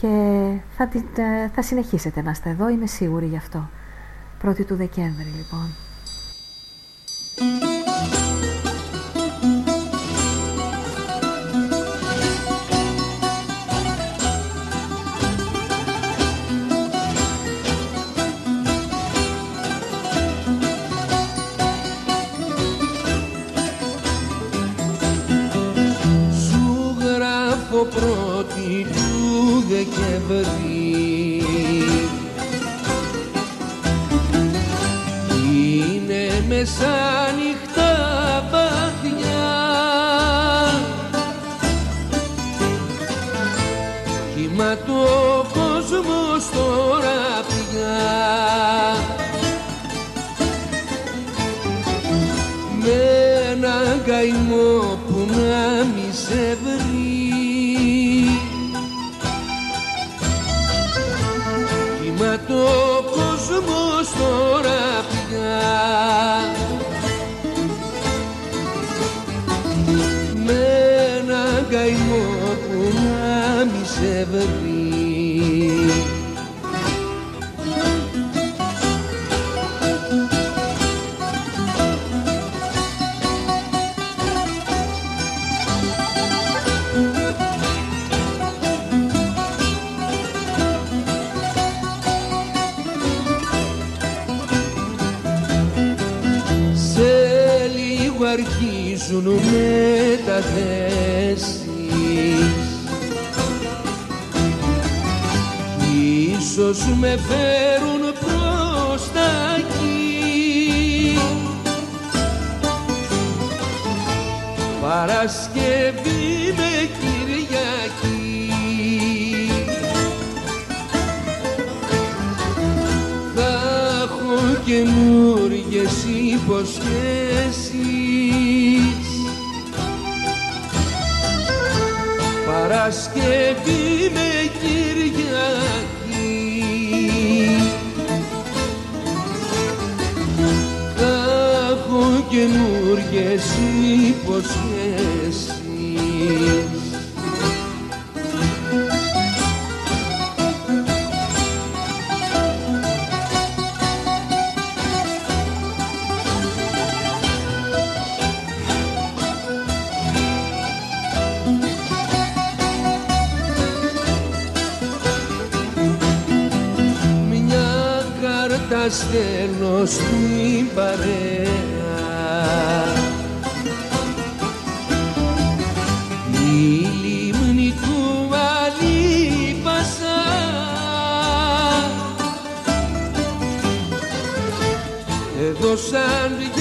Speaker 2: και θα, την, ε, θα συνεχίσετε να είστε εδώ, είμαι σίγουρη γι' αυτό. 1η του Δεκέμβρη λοιπόν.
Speaker 16: Σου γράφω πρώτη του Δεκεμβρή Είναι μεσάνυχτα βαθιά Κύματο Ίσως με φέρουν προς τα εκεί. Παρασκευή με Κυριακή. Θα έχω καινούργιες υποσχέσεις. Παρασκευή με καινούργιες υποσχέσεις. Στέλνω στην παρέα εδώ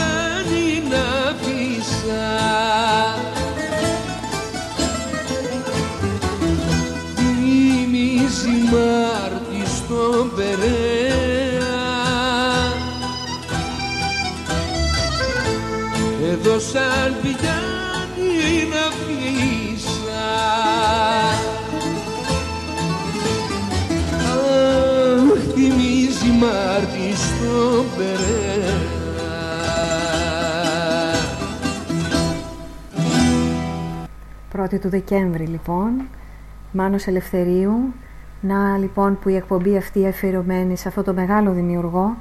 Speaker 2: 1η του Δεκέμβρη λοιπόν, Μάνος Ελευθερίου. Να λοιπόν που η εκπομπή αυτή αφιερωμένη σε αυτό το μεγάλο δημιουργό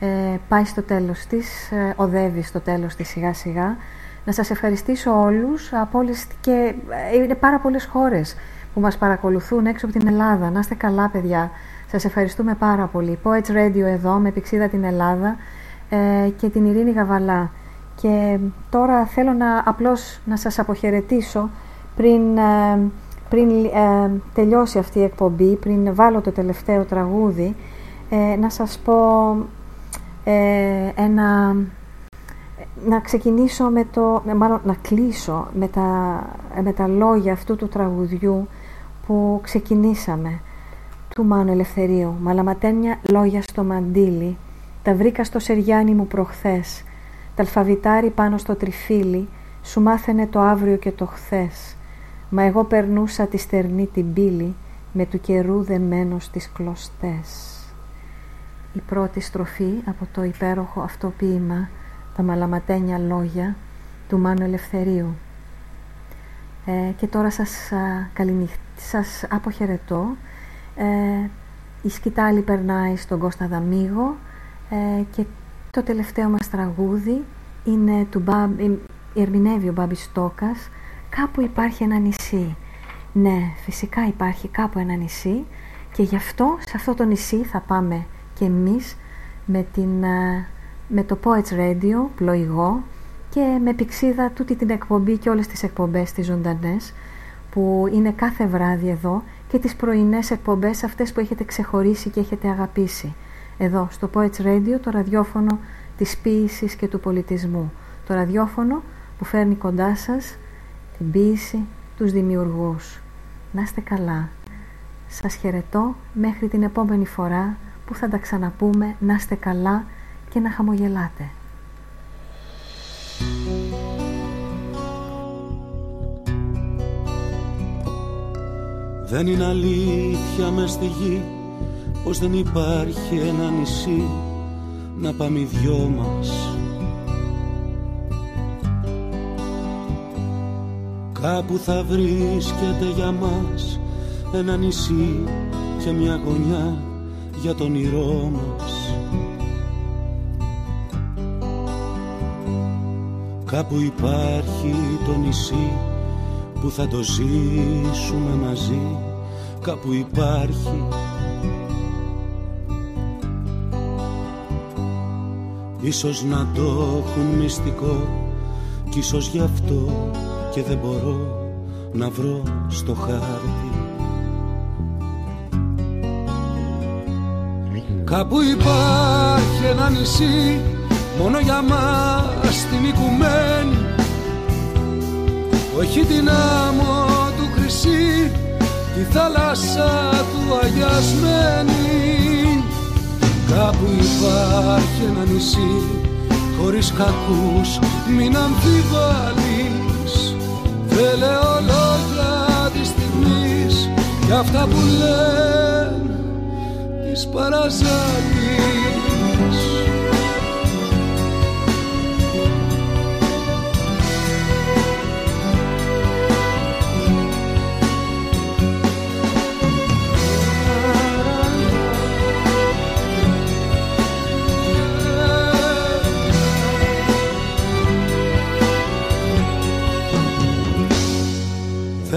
Speaker 2: ε, πάει στο τέλος της, ε, οδεύει στο τέλος της σιγά σιγά. Να σας ευχαριστήσω όλους από όλες και ε, είναι πάρα πολλές χώρες που μας παρακολουθούν έξω από την Ελλάδα. Να είστε καλά παιδιά. Σας ευχαριστούμε πάρα πολύ. Poets Radio εδώ με Πηξίδα την Ελλάδα και την Ειρήνη Γαβαλά. Και τώρα θέλω να απλώς να σας αποχαιρετήσω πριν, ε, πριν τελειώσει αυτή η εκπομπή, πριν βάλω το τελευταίο τραγούδι, να σας πω ε, ένα, να ξεκινήσω με το, μάλλον να κλείσω με τα, με τα λόγια αυτού του τραγουδιού που ξεκινήσαμε του Μάνου Ελευθερίου. «Μαλαματένια λόγια στο μαντίλι τα βρήκα στο σεριάνι μου προχθές τα αλφαβητάρι πάνω στο τριφύλι σου μάθαινε το αύριο και το χθες μα εγώ περνούσα τη στερνή την πύλη με του καιρού δεμένο στις κλωστές η πρώτη στροφή από το υπέροχο αυτό ποίημα «Τα μαλαματένια λόγια» του Μάνου Ελευθερίου. Ε, και τώρα σας, α, σας αποχαιρετώ. Ε, η σκητάλη περνάει στον Κώστα Δαμίγο ε, και το τελευταίο μας τραγούδι είναι του Μπαμ, ερμηνεύει ο Μπάμπης Στόκας «Κάπου υπάρχει ένα νησί». Ναι, φυσικά υπάρχει κάπου ένα νησί και γι' αυτό σε αυτό το νησί θα πάμε και εμείς με, την, με το Poets Radio, πλοηγό και με πηξίδα τούτη την εκπομπή και όλες τις εκπομπές τις ζωντανές που είναι κάθε βράδυ εδώ και τις πρωινές εκπομπές αυτές που έχετε ξεχωρίσει και έχετε αγαπήσει. Εδώ στο Poets Radio το ραδιόφωνο της ποίησης και του πολιτισμού. Το ραδιόφωνο που φέρνει κοντά σας την ποίηση, τους δημιουργούς. Να είστε καλά. Σας χαιρετώ μέχρι την επόμενη φορά που θα τα ξαναπούμε, να είστε καλά και να χαμογελάτε.
Speaker 12: Δεν είναι αλήθεια μες στη γη πως δεν υπάρχει ένα νησί να πάμε οι δυο μας Κάπου θα βρίσκεται για μας ένα νησί και μια γωνιά για τον ήρω μας. Κάπου υπάρχει το νησί που θα το ζήσουμε μαζί. Κάπου υπάρχει. Ίσως να το έχουν μυστικό Κι ίσως γι' αυτό και δεν μπορώ να βρω στο χάρτη. Κάπου υπάρχει ένα νησί μόνο για μας την οικουμένη. Που έχει την άμμο του χρυσή τη θάλασσα του αγιασμένη. Κάπου υπάρχει ένα νησί χωρίς κακούς μην αμφιβάλλεις Δεν λέω λόγια της στιγμής για αυτά που λένε της παραζάλης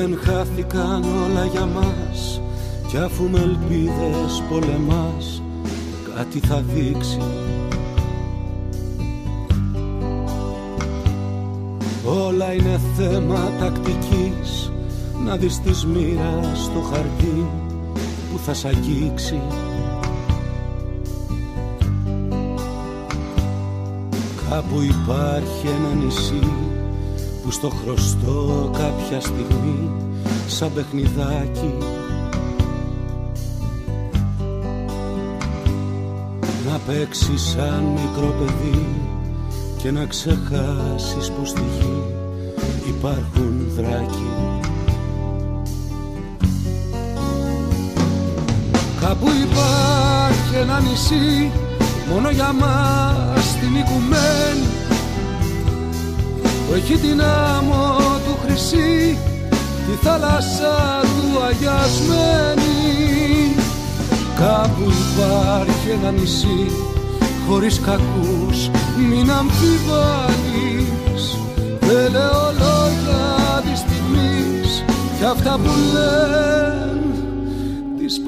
Speaker 12: Δεν χάθηκαν όλα για μας Κι αφού με ελπίδες πολεμάς Κάτι θα δείξει. Όλα είναι θέμα τακτικής Να δεις της μοίρας στο χαρτί Που θα σ' αγγίξει. Κάπου υπάρχει ένα νησί που στο χρωστό κάποια στιγμή σαν παιχνιδάκι. Να παίξει σαν μικρό παιδί και να ξεχάσεις που στη γη υπάρχουν δράκοι. Κάπου υπάρχει ένα νησί μόνο για μας την οικουμένη που έχει την άμμο του χρυσή τη θάλασσα του αγιασμένη. Κάπου υπάρχει ένα νησί χωρίς κακούς μην αμφιβάλλεις. Δεν λέω λόγια της στιγμής κι αυτά που λένε της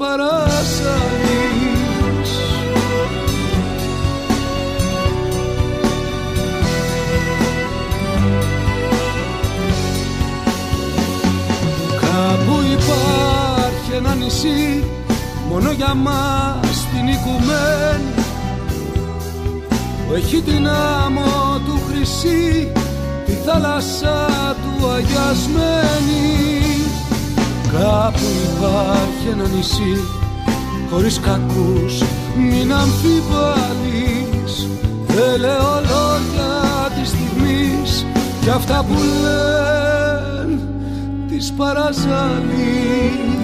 Speaker 12: παράσαλης υπάρχει ένα νησί μόνο για μας την οικουμένη. Που έχει την άμμο του χρυσή τη θάλασσα του αγιασμένη. Κάπου υπάρχει ένα νησί χωρίς κακούς μην αμφιβάλλεις. Δεν λέω λόγια της στιγμής κι αυτά που λένε της παραζάλης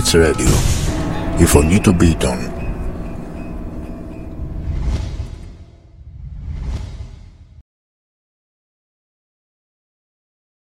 Speaker 1: Poets Radio. Η φωνή των ποιητών.